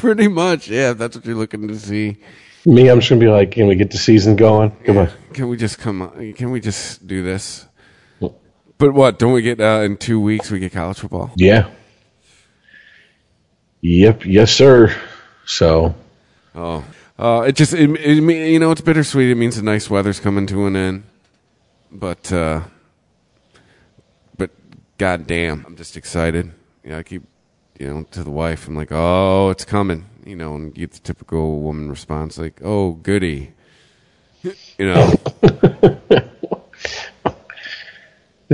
Pretty much, yeah. if That's what you're looking to see. Me, I'm just gonna be like, can we get the season going? Come on. Can we just come on? Can we just do this? But what? Don't we get uh, in two weeks? We get college football. Yeah. Yep. Yes, sir. So Oh, uh, it just it, it, you know it's bittersweet. It means the nice weather's coming to an end, but uh, but goddamn, I'm just excited. Know, I keep you know to the wife. I'm like, oh, it's coming. You know, and get the typical woman response like, oh, goody. You know,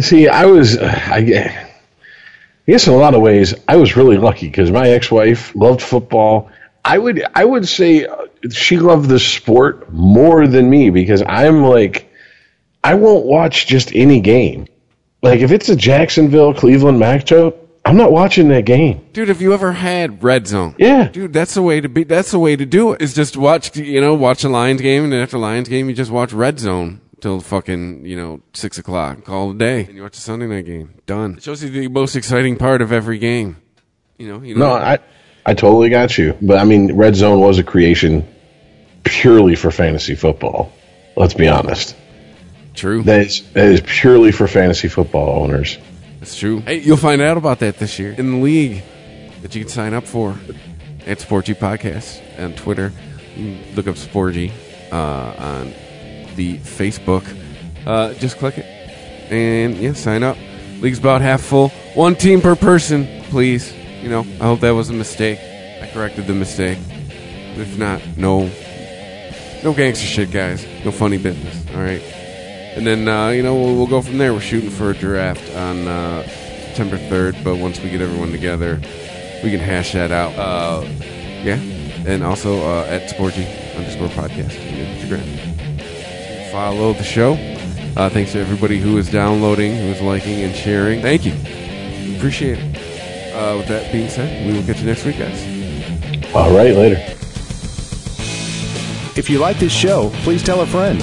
see, I was, I guess in a lot of ways, I was really lucky because my ex-wife loved football. I would, I would say uh, she loved the sport more than me because I'm like, I won't watch just any game. Like if it's a Jacksonville Cleveland matchup, I'm not watching that game. dude, have you ever had red zone? Yeah. dude, that's the way to be. That's the way to do it. Is just watch, you know, watch a Lions game, and then after Lions game, you just watch red zone till fucking, you know, six o'clock. Call it day, and you watch the Sunday night game. Done. It shows you the most exciting part of every game. You know, you know. No, I, I totally got you. But I mean, Red Zone was a creation purely for fantasy football. Let's be honest. true. That is that is purely for fantasy football owners. That's true. Hey, you'll find out about that this year in the league that you can sign up for at Sporty Podcast on Twitter. Look up Sporty uh, on the Facebook. Uh, just click it and yeah, sign up. League's about half full. One team per person, please. You know, I hope that was a mistake. I corrected the mistake. If not, no, no gangster shit, guys. No funny business. All right. And then, uh, you know, we'll, we'll go from there. We're shooting for a draft on uh, September 3rd, but once we get everyone together, we can hash that out. Uh, yeah. And also uh, at Sporgy underscore podcast on Instagram. Follow the show. Uh, thanks to everybody who is downloading, who is liking and sharing. Thank you. Appreciate it. Uh, with that being said, we will catch you next week, guys. All right, later. If you like this show, please tell a friend.